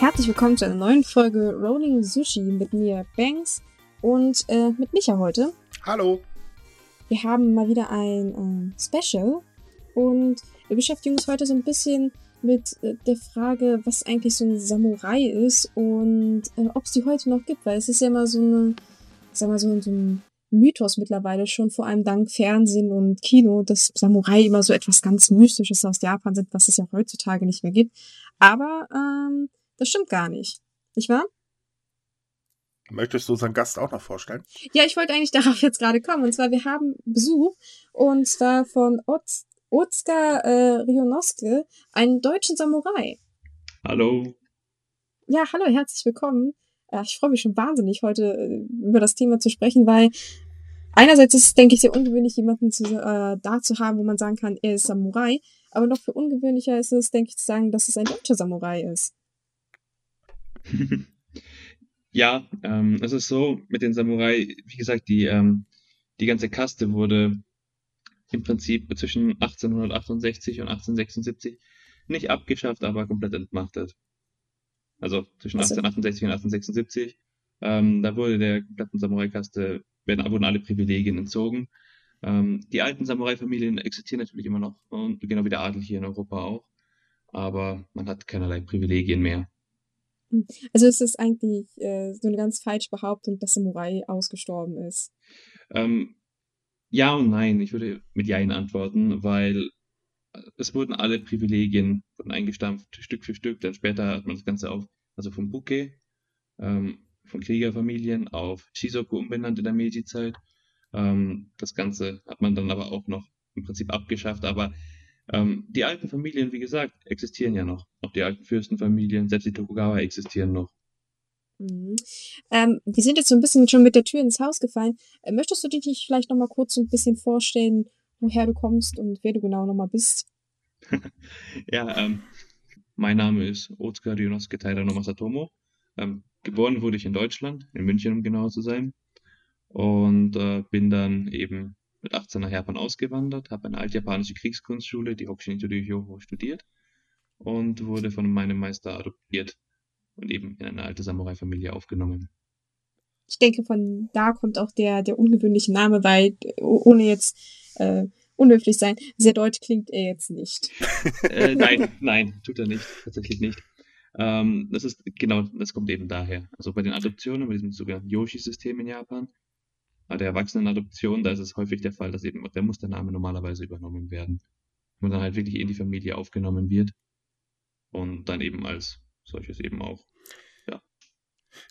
Herzlich willkommen zu einer neuen Folge Rolling Sushi mit mir, Banks, und äh, mit Micha heute. Hallo. Wir haben mal wieder ein äh, Special und wir beschäftigen uns heute so ein bisschen mit äh, der Frage, was eigentlich so ein Samurai ist und äh, ob es die heute noch gibt, weil es ist ja immer so eine, sag mal, so, so ein Mythos mittlerweile schon, vor allem dank Fernsehen und Kino, dass Samurai immer so etwas ganz Mystisches aus Japan sind, was es ja heutzutage nicht mehr gibt. Aber ähm, das stimmt gar nicht. Nicht wahr? Möchtest du unseren Gast auch noch vorstellen? Ja, ich wollte eigentlich darauf jetzt gerade kommen. Und zwar, wir haben Besuch. Und zwar von Oz Otsuka äh, Ryonosuke, einen deutschen Samurai. Hallo. Ja, hallo, herzlich willkommen. Ich freue mich schon wahnsinnig, heute äh, über das Thema zu sprechen, weil einerseits ist es, denke ich, sehr ungewöhnlich, jemanden zu, äh, da zu haben, wo man sagen kann, er ist Samurai. Aber noch für ungewöhnlicher ist es, denke ich, zu sagen, dass es ein deutscher Samurai ist. ja, ähm, es ist so mit den Samurai, wie gesagt, die, ähm, die ganze Kaste wurde im Prinzip zwischen 1868 und 1876 nicht abgeschafft, aber komplett entmachtet. Also zwischen 1868 und 1876. Ähm, da wurde der kompletten Samurai-Kaste, werden, wurden alle Privilegien entzogen. Ähm, die alten Samurai-Familien existieren natürlich immer noch, und genau wie der Adel hier in Europa auch. Aber man hat keinerlei Privilegien mehr. Also ist es eigentlich äh, so eine ganz falsche Behauptung, dass Samurai ausgestorben ist? Ähm, ja und nein. Ich würde mit Jein antworten, weil es wurden alle Privilegien wurden eingestampft, Stück für Stück. Dann später hat man das Ganze auf, also vom Buke, ähm, von Kriegerfamilien auf Shizoku umbenannt in der Meiji-Zeit. Ähm, das Ganze hat man dann aber auch noch im Prinzip abgeschafft. Aber ähm, die alten Familien, wie gesagt, existieren ja noch. Auch die alten Fürstenfamilien, selbst die Tokugawa existieren noch. Mhm. Ähm, wir sind jetzt so ein bisschen schon mit der Tür ins Haus gefallen. Äh, möchtest du dich vielleicht noch mal kurz so ein bisschen vorstellen, woher du kommst und wer du genau noch mal bist? ja, ähm, mein Name ist Otsuka Ryunosuke Taira no Masatomo. Ähm, geboren wurde ich in Deutschland, in München, um genauer zu sein. Und äh, bin dann eben mit 18 nach Japan ausgewandert, habe eine altjapanische Kriegskunstschule, die Hokushin Ryoho, studiert und wurde von meinem Meister adoptiert und eben in eine alte Samurai-Familie aufgenommen. Ich denke, von da kommt auch der, der ungewöhnliche Name, weil ohne jetzt äh, unhöflich sein, sehr deutsch klingt er jetzt nicht. äh, nein, nein, tut er nicht, tatsächlich nicht. Ähm, das ist genau, das kommt eben daher. Also bei den Adoptionen, bei diesem sogenannten Yoshi-System in Japan, bei der Erwachsenenadoption, da ist es häufig der Fall, dass eben, der muss der Name normalerweise übernommen werden. Und dann halt wirklich in die Familie aufgenommen wird. Und dann eben als solches eben auch. Ja.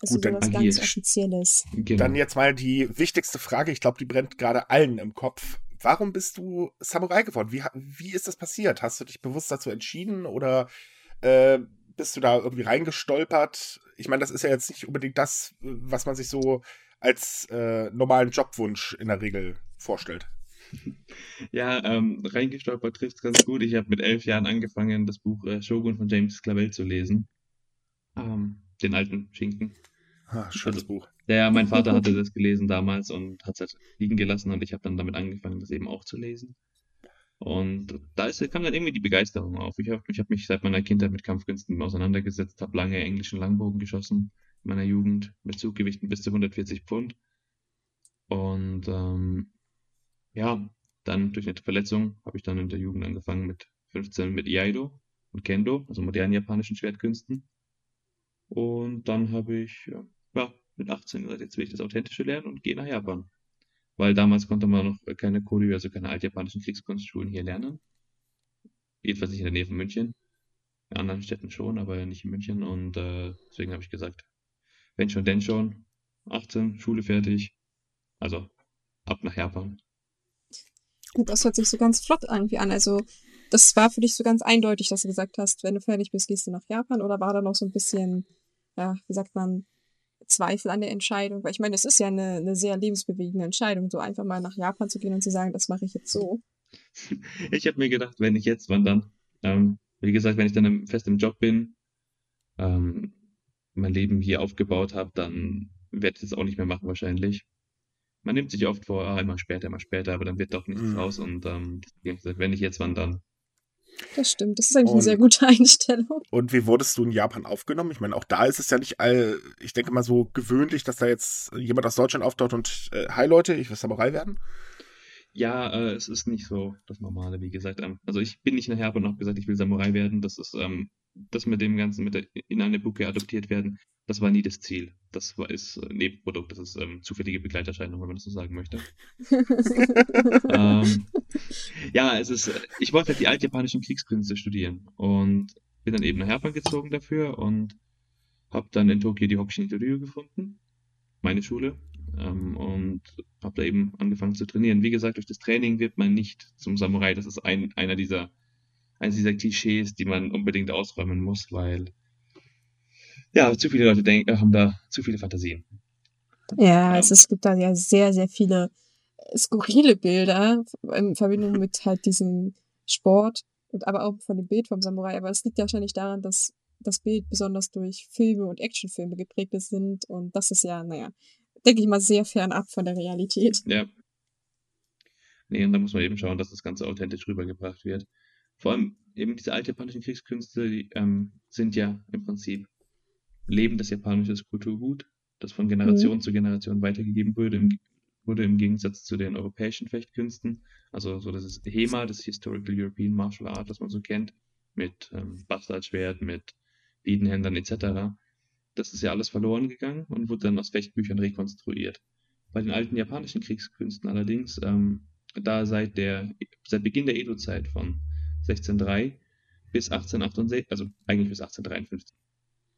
Also Gut, dann was ganz Offizielles. Genau. Dann jetzt mal die wichtigste Frage, ich glaube, die brennt gerade allen im Kopf. Warum bist du Samurai geworden? Wie, wie ist das passiert? Hast du dich bewusst dazu entschieden oder äh, bist du da irgendwie reingestolpert? Ich meine, das ist ja jetzt nicht unbedingt das, was man sich so als äh, normalen Jobwunsch in der Regel vorstellt. Ja, ähm, reingestolpert trifft es ganz gut. Ich habe mit elf Jahren angefangen, das Buch äh, Shogun von James Clavell zu lesen. Ähm, den alten Schinken. Ah, schönes also, Buch. Ja, mein Vater hatte das gelesen damals und hat es halt liegen gelassen und ich habe dann damit angefangen, das eben auch zu lesen. Und da ist, kam dann irgendwie die Begeisterung auf. Ich habe ich hab mich seit meiner Kindheit mit Kampfkünsten auseinandergesetzt, habe lange englischen Langbogen geschossen meiner Jugend mit Zuggewichten bis zu 140 Pfund. Und ähm, ja, dann durch eine Verletzung habe ich dann in der Jugend angefangen mit 15 mit Iaido und Kendo, also modernen japanischen Schwertkünsten. Und dann habe ich, ja, mit 18 gesagt, jetzt will ich das Authentische lernen und gehe nach Japan. Weil damals konnte man noch keine Koryu, also keine altjapanischen Kriegskunstschulen hier lernen. Jedenfalls nicht in der Nähe von München. In anderen Städten schon, aber nicht in München. Und äh, deswegen habe ich gesagt, wenn schon, denn schon. 18, Schule fertig. Also ab nach Japan. Und das hört sich so ganz flott irgendwie an. Also, das war für dich so ganz eindeutig, dass du gesagt hast, wenn du fertig bist, gehst du nach Japan oder war da noch so ein bisschen, ja, wie sagt man, Zweifel an der Entscheidung? Weil ich meine, es ist ja eine, eine sehr lebensbewegende Entscheidung, so einfach mal nach Japan zu gehen und zu sagen, das mache ich jetzt so. Ich habe mir gedacht, wenn ich jetzt wandern, ähm, wie gesagt, wenn ich dann fest im Job bin, ähm, mein Leben hier aufgebaut habe, dann werde ich das auch nicht mehr machen wahrscheinlich. Man nimmt sich oft vor, ah, immer später, immer später, aber dann wird doch nichts mhm. raus und ähm, wenn ich jetzt wandern. Das stimmt, das ist eigentlich und, eine sehr gute Einstellung. Und wie wurdest du in Japan aufgenommen? Ich meine, auch da ist es ja nicht all, ich denke mal so gewöhnlich, dass da jetzt jemand aus Deutschland auftaucht und äh, Hi Leute, ich will Samurai werden. Ja, äh, es ist nicht so das Normale, wie gesagt. Ähm, also ich bin nicht nachher und habe gesagt, ich will Samurai werden. Das ist ähm, das mit dem Ganzen, mit der, in eine Buke adoptiert werden, das war nie das Ziel. Das war, ist äh, Nebenprodukt, das ist ähm, zufällige Begleiterscheinung, wenn man das so sagen möchte. ähm, ja, es ist, ich wollte halt die altjapanischen Kriegskünste studieren und bin dann eben nach Japan gezogen dafür und habe dann in Tokio die Hokushin Ryu gefunden, meine Schule, ähm, und habe da eben angefangen zu trainieren. Wie gesagt, durch das Training wird man nicht zum Samurai. Das ist ein, einer dieser eines dieser Klischees, die man unbedingt ausräumen muss, weil ja, zu viele Leute denken, haben da zu viele Fantasien. Ja, ja. Also es gibt da ja sehr, sehr viele skurrile Bilder in Verbindung mit halt diesem Sport und aber auch von dem Bild vom Samurai. Aber es liegt ja wahrscheinlich daran, dass das Bild besonders durch Filme und Actionfilme geprägt sind und das ist ja, naja, denke ich mal, sehr fernab von der Realität. Ja. Nee, und da muss man eben schauen, dass das Ganze authentisch rübergebracht wird. Vor allem eben diese altjapanischen Kriegskünste die, ähm, sind ja im Prinzip lebendes japanisches Kulturgut, das von Generation mhm. zu Generation weitergegeben wurde, im, wurde im Gegensatz zu den europäischen Fechtkünsten. Also so das ist HEMA, das Historical European Martial Art, das man so kennt, mit ähm, Bastardschwert, mit Biedenhändlern etc. Das ist ja alles verloren gegangen und wurde dann aus Fechtbüchern rekonstruiert. Bei den alten japanischen Kriegskünsten allerdings, ähm, da seit der seit Beginn der Edo-Zeit von 1603 bis 1868, also eigentlich bis 1853,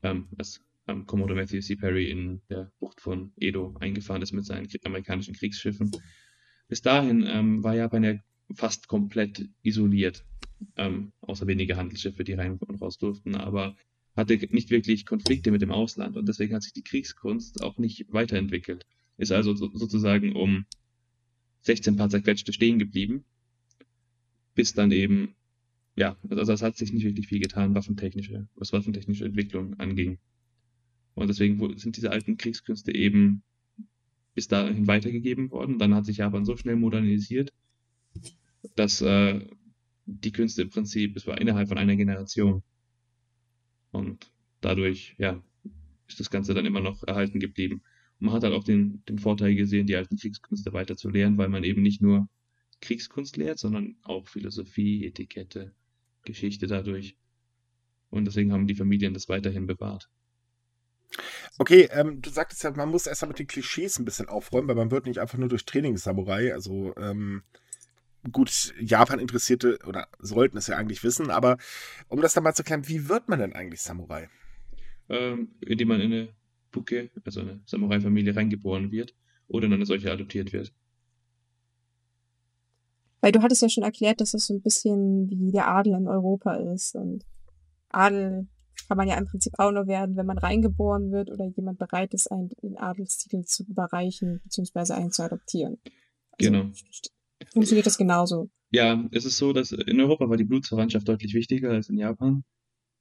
ähm, als ähm, Commodore Matthew C. Perry in der Bucht von Edo eingefahren ist mit seinen amerikanischen Kriegsschiffen. Bis dahin ähm, war Japan ja fast komplett isoliert, ähm, außer wenige Handelsschiffe, die rein und raus durften, aber hatte nicht wirklich Konflikte mit dem Ausland und deswegen hat sich die Kriegskunst auch nicht weiterentwickelt. Ist also so, sozusagen um 16 paar zerquetschte stehen geblieben, bis dann eben ja, also es hat sich nicht wirklich viel getan, waffentechnische, was waffentechnische Entwicklung anging. Und deswegen sind diese alten Kriegskünste eben bis dahin weitergegeben worden. Dann hat sich Japan so schnell modernisiert, dass äh, die Künste im Prinzip, es war innerhalb von einer Generation. Und dadurch, ja, ist das Ganze dann immer noch erhalten geblieben. Und man hat halt auch den, den Vorteil gesehen, die alten Kriegskünste weiter zu lehren, weil man eben nicht nur Kriegskunst lehrt, sondern auch Philosophie, Etikette, Geschichte dadurch. Und deswegen haben die Familien das weiterhin bewahrt. Okay, ähm, du sagtest ja, man muss erstmal mit den Klischees ein bisschen aufräumen, weil man wird nicht einfach nur durch Training Samurai. Also ähm, gut, Japan-Interessierte oder sollten es ja eigentlich wissen, aber um das dann mal zu klären, wie wird man denn eigentlich Samurai? Ähm, indem man in eine Buke, also eine Samurai-Familie reingeboren wird oder in eine solche adoptiert wird. Weil du hattest ja schon erklärt, dass das so ein bisschen wie der Adel in Europa ist. Und Adel kann man ja im Prinzip auch nur werden, wenn man reingeboren wird oder jemand bereit ist, einen, Adelstitel zu überreichen, beziehungsweise einen zu adoptieren. Also, genau. Funktioniert das genauso? Ja, es ist so, dass in Europa war die Blutsverwandtschaft deutlich wichtiger als in Japan.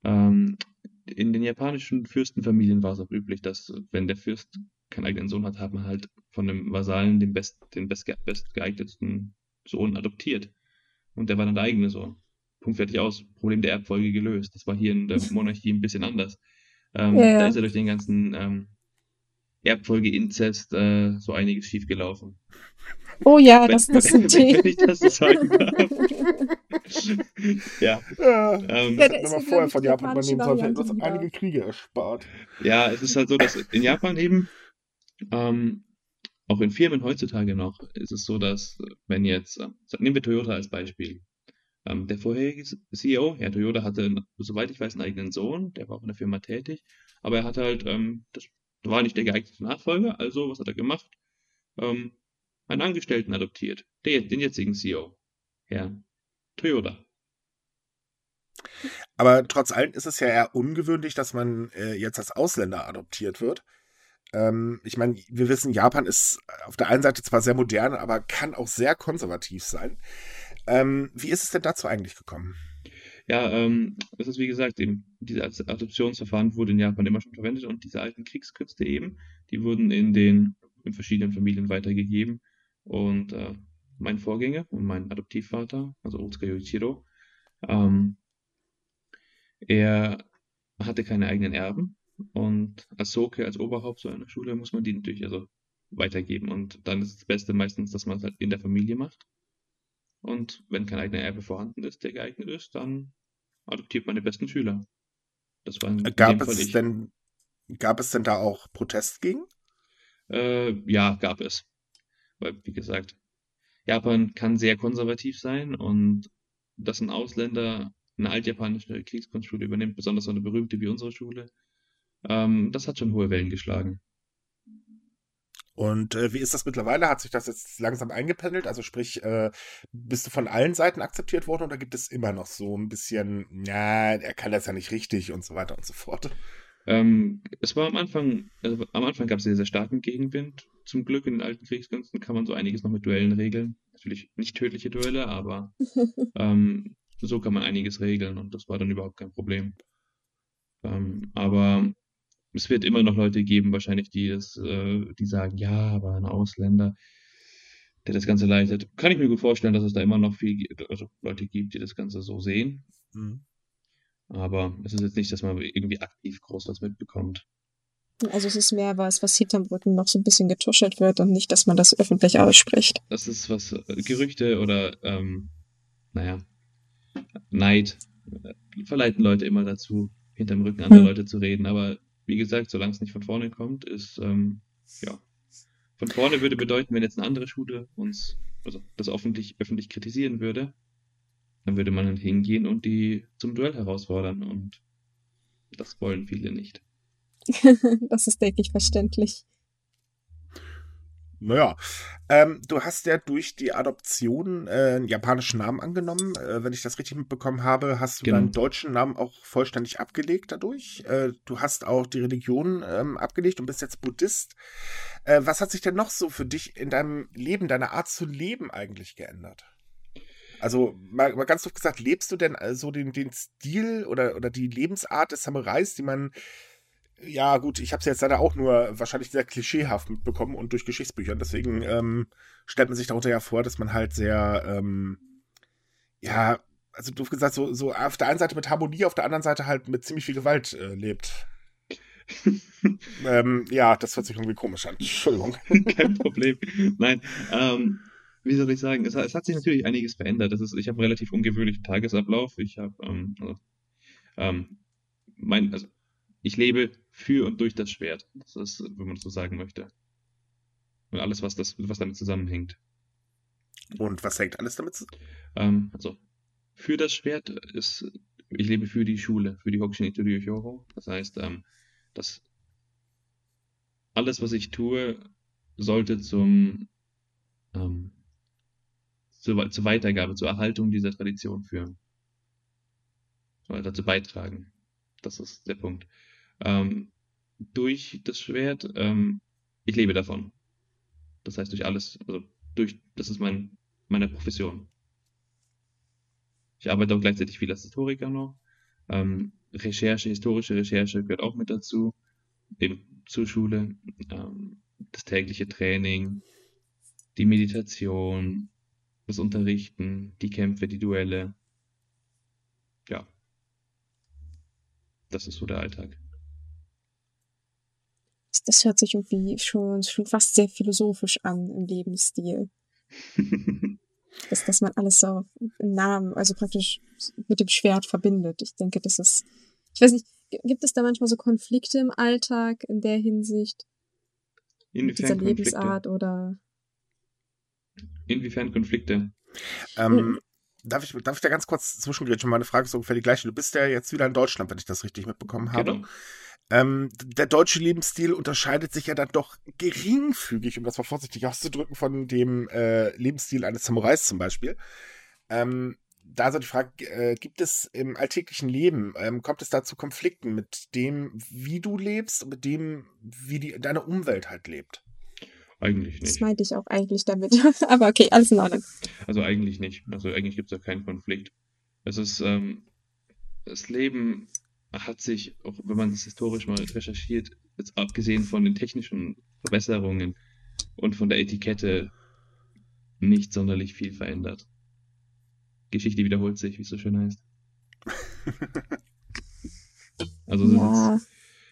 Ähm, in den japanischen Fürstenfamilien war es auch üblich, dass wenn der Fürst keinen eigenen Sohn hat, hat man halt von dem Vasallen den, best, den best, bestgeeignetsten Sohn adoptiert. Und der war dann der eigene Sohn. Punkt fertig aus. Problem der Erbfolge gelöst. Das war hier in der Monarchie ein bisschen anders. Ähm, ja, ja. Da ist ja durch den ganzen ähm, Erbfolge-Inzest äh, so einiges schiefgelaufen. Oh ja, wenn, das, das sind die. Wenn ich das so sagen darf. ja. ja. Ähm, ja, wenn man vorher von Japan übernehmen sollte, hätte uns einige Kriege erspart. Ja, es ist halt so, dass in Japan eben ähm, auch in Firmen heutzutage noch ist es so, dass wenn jetzt, äh, nehmen wir Toyota als Beispiel, ähm, der vorherige CEO, Herr Toyota, hatte, soweit ich weiß, einen eigenen Sohn, der war auch in der Firma tätig, aber er hat halt, ähm, das war nicht der geeignete Nachfolger, also was hat er gemacht? Ähm, einen Angestellten adoptiert, den, den jetzigen CEO, Herr Toyota. Aber trotz allem ist es ja eher ungewöhnlich, dass man äh, jetzt als Ausländer adoptiert wird. Ähm, ich meine, wir wissen, Japan ist auf der einen Seite zwar sehr modern, aber kann auch sehr konservativ sein. Ähm, wie ist es denn dazu eigentlich gekommen? Ja, ähm, ist wie gesagt, eben, dieses Adoptionsverfahren wurde in Japan immer schon verwendet und diese alten Kriegskünste eben, die wurden in den in verschiedenen Familien weitergegeben. Und äh, mein Vorgänger und mein Adoptivvater, also Otsuka Yoichiro, Ähm, er hatte keine eigenen Erben und als Soke, als Oberhaupt so einer Schule, muss man die natürlich also weitergeben. Und dann ist das Beste meistens, dass man es halt in der Familie macht. Und wenn kein eigener Erbe vorhanden ist, der geeignet ist, dann adoptiert man den besten Schüler. Das war gab es ich. denn Gab es denn da auch Protest gegen? Äh, ja, gab es. Weil, wie gesagt, Japan kann sehr konservativ sein und dass ein Ausländer eine altjapanische Kriegskunstschule übernimmt, besonders so eine berühmte wie unsere Schule, ähm, das hat schon hohe Wellen geschlagen. Und äh, wie ist das mittlerweile? Hat sich das jetzt langsam eingependelt? Also sprich, äh, bist du von allen Seiten akzeptiert worden oder gibt es immer noch so ein bisschen, na, er kann das ja nicht richtig und so weiter und so fort? Ähm, es war am Anfang, also am Anfang gab es sehr, sehr starken Gegenwind. Zum Glück in den alten Kriegskünsten kann man so einiges noch mit Duellen regeln. Natürlich nicht tödliche Duelle, aber ähm, so kann man einiges regeln und das war dann überhaupt kein Problem. Ähm, aber es wird immer noch Leute geben, wahrscheinlich, die das, äh, die sagen, ja, aber ein Ausländer, der das Ganze leitet. Kann ich mir gut vorstellen, dass es da immer noch viel, also Leute gibt, die das Ganze so sehen. Mhm. Aber es ist jetzt nicht, dass man irgendwie aktiv groß was mitbekommt. Also es ist mehr was, was hinterm Rücken noch so ein bisschen getuschelt wird und nicht, dass man das öffentlich ausspricht. Das ist was, äh, Gerüchte oder, ähm, naja, Neid äh, verleiten Leute immer dazu, hinterm Rücken anderer hm. Leute zu reden. Aber wie gesagt, solange es nicht von vorne kommt, ist, ähm, ja, von vorne würde bedeuten, wenn jetzt eine andere Schule uns, also das öffentlich, öffentlich kritisieren würde, dann würde man hingehen und die zum Duell herausfordern und das wollen viele nicht. das ist, denke ich, verständlich. Naja, ähm, du hast ja durch die Adoption äh, einen japanischen Namen angenommen. Äh, wenn ich das richtig mitbekommen habe, hast du genau. deinen deutschen Namen auch vollständig abgelegt dadurch. Äh, du hast auch die Religion ähm, abgelegt und bist jetzt Buddhist. Äh, was hat sich denn noch so für dich in deinem Leben, deiner Art zu leben eigentlich geändert? Also mal, mal ganz doof gesagt, lebst du denn also den, den Stil oder, oder die Lebensart des Samurais, die man ja, gut, ich habe es jetzt leider auch nur wahrscheinlich sehr klischeehaft mitbekommen und durch Geschichtsbüchern. Deswegen ähm, stellt man sich darunter ja vor, dass man halt sehr, ähm, ja, also doof gesagt, so, so auf der einen Seite mit Harmonie, auf der anderen Seite halt mit ziemlich viel Gewalt äh, lebt. ähm, ja, das hört sich irgendwie komisch an. Entschuldigung. Kein Problem. Nein, ähm, wie soll ich sagen, es, es, hat sich natürlich einiges verändert. Das ist, ich habe einen relativ ungewöhnlichen Tagesablauf. Ich habe, ähm, also, ähm, mein, also ich lebe für und durch das Schwert. Das ist, wenn man so sagen möchte. Und alles, was, das, was damit zusammenhängt. Und was hängt alles damit zusammen? Ähm, also, für das Schwert ist, ich lebe für die Schule, für die Hokushin Itori Hyoro. Das heißt, ähm, dass alles, was ich tue, sollte zum, ähm, zur, zur Weitergabe, zur Erhaltung dieser Tradition führen. Soll dazu beitragen. Das ist der Punkt ähm, durch das Schwert. Ähm, ich lebe davon. Das heißt, durch alles, also durch, das ist mein, meine Profession. Ich arbeite auch gleichzeitig viel als Historiker noch. Ähm, Recherche, historische Recherche gehört auch mit dazu, eben zur Schule. Ähm, das tägliche Training, die Meditation, das Unterrichten, die Kämpfe, die Duelle. Ja. Das ist so der Alltag das hört sich irgendwie schon, schon fast sehr philosophisch an im Lebensstil. dass, dass man alles so im Namen, also praktisch mit dem Schwert verbindet. Ich denke, das ist, ich weiß nicht, gibt es da manchmal so Konflikte im Alltag in der Hinsicht? Inwiefern dieser Konflikte? Lebensart oder? Inwiefern Konflikte? Ähm, darf, ich, darf ich da ganz kurz zwischengrätschen? Meine Frage ist ungefähr die gleiche. Du bist ja jetzt wieder in Deutschland, wenn ich das richtig mitbekommen habe. Genau. Ähm, der deutsche Lebensstil unterscheidet sich ja dann doch geringfügig, um das mal vorsichtig auszudrücken, von dem äh, Lebensstil eines Samurais zum Beispiel. Ähm, da so die Frage, äh, gibt es im alltäglichen Leben, ähm, kommt es da zu Konflikten mit dem, wie du lebst und mit dem, wie die, deine Umwelt halt lebt? Eigentlich nicht. Das meinte ich auch eigentlich damit. Aber okay, alles in Ordnung. Also eigentlich nicht. Also eigentlich gibt es da keinen Konflikt. Es ist, ähm, das Leben hat sich, auch wenn man das historisch mal recherchiert, jetzt abgesehen von den technischen Verbesserungen und von der Etikette, nicht sonderlich viel verändert. Geschichte wiederholt sich, wie es so schön heißt. also, ja.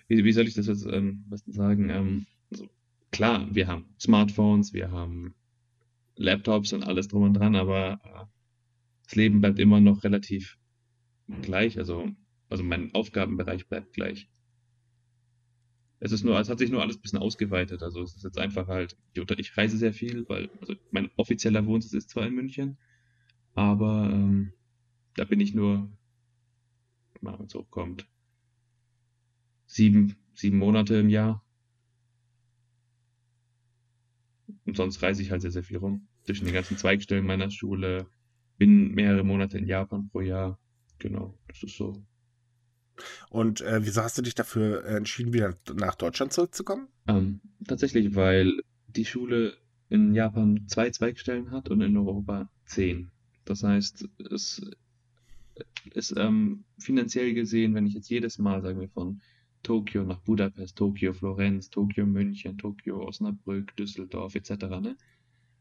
wie, wie, soll ich das jetzt ähm, besten sagen? Ähm, also, klar, wir haben Smartphones, wir haben Laptops und alles drum und dran, aber äh, das Leben bleibt immer noch relativ gleich. Also, also mein Aufgabenbereich bleibt gleich. Es ist nur, es hat sich nur alles ein bisschen ausgeweitet. Also es ist jetzt einfach halt, ich reise sehr viel, weil also mein offizieller Wohnsitz ist zwar in München, aber ähm, da bin ich nur, wenn es hochkommt, sieben, sieben Monate im Jahr. Und sonst reise ich halt sehr, sehr viel rum. Zwischen den ganzen Zweigstellen meiner Schule. Bin mehrere Monate in Japan pro Jahr. Genau, das ist so. Und äh, wieso hast du dich dafür entschieden, wieder nach Deutschland zurückzukommen? Ähm, tatsächlich, weil die Schule in Japan zwei Zweigstellen hat und in Europa zehn. Das heißt, es ist ähm, finanziell gesehen, wenn ich jetzt jedes Mal, sagen wir, von Tokio nach Budapest, Tokio, Florenz, Tokio, München, Tokio, Osnabrück, Düsseldorf etc. Ne,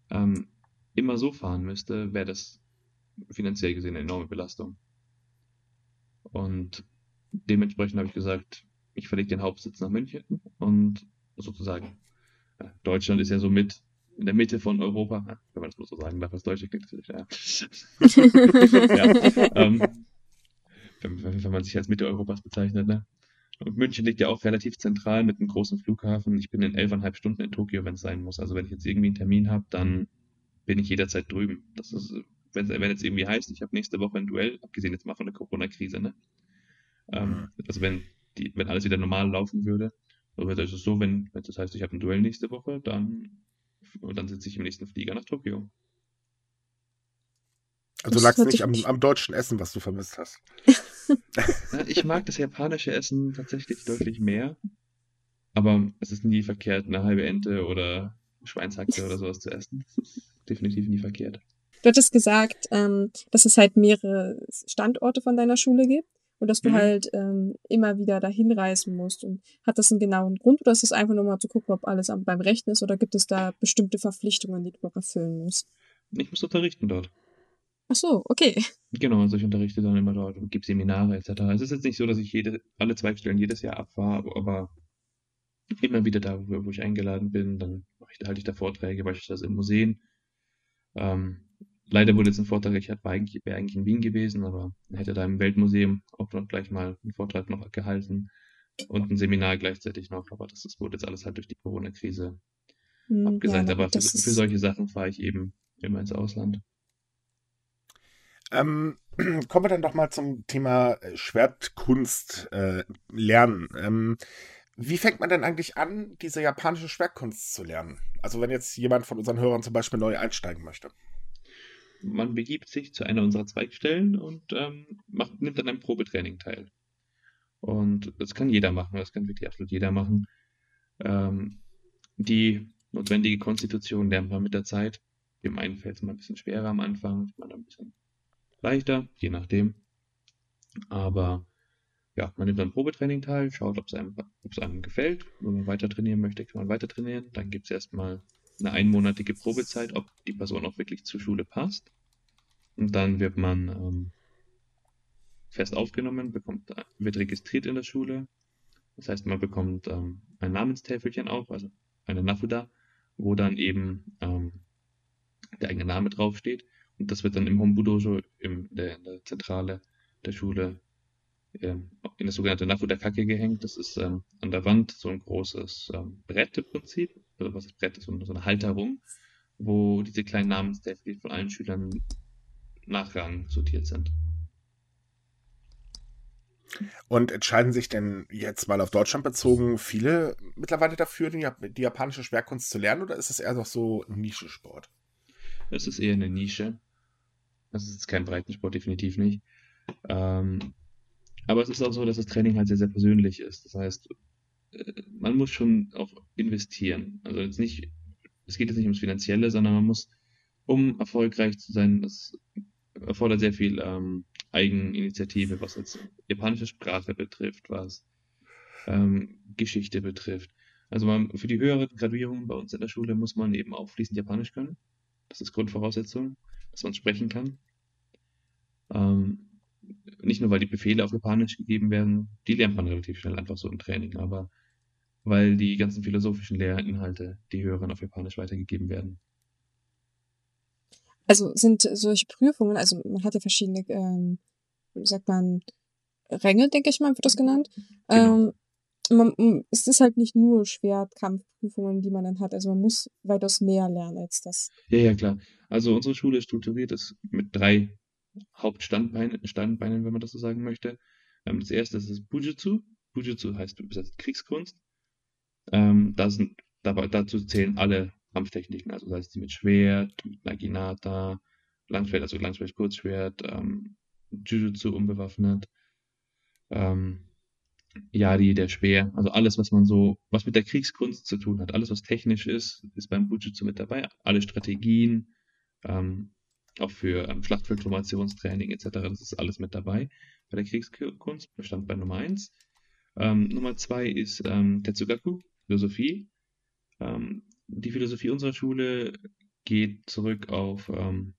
ähm, immer so fahren müsste, wäre das finanziell gesehen eine enorme Belastung. Und dementsprechend habe ich gesagt, ich verlege den Hauptsitz nach München und sozusagen, Deutschland ist ja so mit in der Mitte von Europa, wenn man das mal so sagen darf, als Deutsche klingt natürlich, ja. ja ähm, wenn, wenn, man sich als Mitte Europas bezeichnet, ne? Und München liegt ja auch relativ zentral mit einem großen Flughafen. Ich bin in elfeinhalb Stunden in Tokio, wenn es sein muss. Also wenn ich jetzt irgendwie einen Termin habe, dann bin ich jederzeit drüben. Das ist, wenn, wenn jetzt irgendwie heißt, ich habe nächste Woche ein Duell, abgesehen jetzt mal von der Corona-Krise, ne? Ähm, mhm. also wenn, die, wenn alles wieder normal laufen würde, oder ist es so, wenn, wenn das heißt, ich habe ein Duell nächste Woche, dann, dann sitze ich im nächsten Flieger nach Tokio. Also lag es nicht am, am, deutschen Essen, was du vermisst hast. ich mag das japanische Essen tatsächlich deutlich mehr. Aber es ist nie verkehrt, eine halbe Ente oder Schweinshaxe oder sowas zu essen. Das ist definitiv nie verkehrt. Du hattest gesagt, ähm, dass es halt mehrere Standorte von deiner Schule gibt und dass du mhm. halt ähm, immer wieder dahin reisen musst. Und hat das einen genauen Grund oder ist es einfach nur mal zu gucken, ob alles beim Rechten ist oder gibt es da bestimmte Verpflichtungen, die du noch erfüllen musst? Ich muss unterrichten dort. Ach so, okay. Genau, also ich unterrichte dann immer dort und gebe Seminare etc. Es ist jetzt nicht so, dass ich jede, alle Zweigstellen jedes Jahr abfahre, aber immer wieder da, wo, ich eingeladen bin, dann halte ich da Vorträge, beispielsweise in Museen. Ähm, Leider wurde jetzt ein Vortrag, ich wäre eigentlich, wär eigentlich in Wien gewesen, aber hätte da im Weltmuseum auch noch gleich mal einen Vortrag noch gehalten und ein Seminar gleichzeitig noch, aber das, das wurde jetzt alles halt durch die Corona-Krise hm, abgesagt. Ja, aber für, für, solche Sachen fahre ich eben immer ins Ausland. Ähm, kommen wir dann doch mal zum Thema äh, Schwertkunst äh, lernen. Ähm, wie fängt man denn eigentlich an, diese japanische Schwertkunst zu lernen? Also wenn jetzt jemand von unseren Hörern zum Beispiel neu einsteigen möchte man begibt sich zu einer unserer Zweigstellen und ähm, macht, nimmt an einem Probetraining teil. Und das kann jeder machen, das kann wirklich absolut jeder machen. Ähm, die notwendige Konstitution lernt man mit der Zeit. Dem einen fällt es mal ein bisschen schwerer am Anfang, mal ein bisschen leichter, je nachdem. Aber ja, man nimmt dann Probetraining teil, schaut, ob es einem, einem gefällt. Wenn man weiter trainieren möchte, kann man weiter trainieren. Dann gibt es erstmal eine einmonatige Probezeit, ob die Person auch wirklich zur Schule passt. Und dann wird man ähm, fest aufgenommen, bekommt, wird registriert in der Schule. Das heißt, man bekommt ähm, ein Namenstäfelchen auch, also eine Nafuda, wo dann eben ähm, der eigene Name draufsteht. Und das wird dann im Hombudojo, in der, in der Zentrale der Schule, ähm, in das sogenannte Nafuda Kake gehängt. Das ist ähm, an der Wand so ein großes ähm, Brett im Prinzip, oder was das Brett ist, so eine Halterung, wo diese kleinen Namenstäfelchen von allen Schülern nach Rang sortiert sind. Und entscheiden sich denn jetzt mal auf Deutschland bezogen viele mittlerweile dafür, die, die japanische Schwerkunst zu lernen, oder ist es eher noch so ein Nischensport? Es ist eher eine Nische. Das ist kein Breitensport, definitiv nicht. Ähm, aber es ist auch so, dass das Training halt sehr, sehr persönlich ist. Das heißt, man muss schon auch investieren. Also jetzt nicht, es geht jetzt nicht ums Finanzielle, sondern man muss, um erfolgreich zu sein, das erfordert sehr viel ähm, Eigeninitiative, was jetzt japanische Sprache betrifft, was ähm, Geschichte betrifft. Also man, für die höhere Graduierung bei uns in der Schule muss man eben auch fließend Japanisch können. Das ist Grundvoraussetzung, dass man sprechen kann. Ähm, nicht nur, weil die Befehle auf Japanisch gegeben werden, die lernt man relativ schnell einfach so im Training, aber weil die ganzen philosophischen Lehrinhalte, die Hörern auf Japanisch weitergegeben werden. Also sind solche Prüfungen, also man hat ja verschiedene, ähm, sagt man, Ränge, denke ich mal, wird das genannt. Genau. Ähm, man, es ist halt nicht nur Schwertkampfprüfungen, die man dann hat. Also man muss weitaus mehr lernen als das. Ja, ja, klar. Also unsere Schule strukturiert es mit drei Hauptstandbeinen, Standbeinen, wenn man das so sagen möchte. Ähm, das erste ist das Bujutsu. Bujutsu heißt übersetzt Kriegskunst. Ähm, da sind, dabei, dazu zählen alle Kampftechniken, also das heißt die mit Schwert, mit Naginata, Langschwert, also Langschwert, Kurzschwert, ähm, Jujutsu unbewaffnet, ähm, Yari, der Speer, also alles, was man so, was mit der Kriegskunst zu tun hat, alles, was technisch ist, ist beim Bujutsu mit dabei. Alle Strategien, ähm, auch für ähm, Schlachtfeldformationstraining etc., das ist alles mit dabei bei der Kriegskunst, Bestand bei Nummer 1. Ähm, Nummer 2 ist ähm, Tetsugaku, Philosophie. Ähm, die Philosophie unserer Schule geht zurück auf ähm,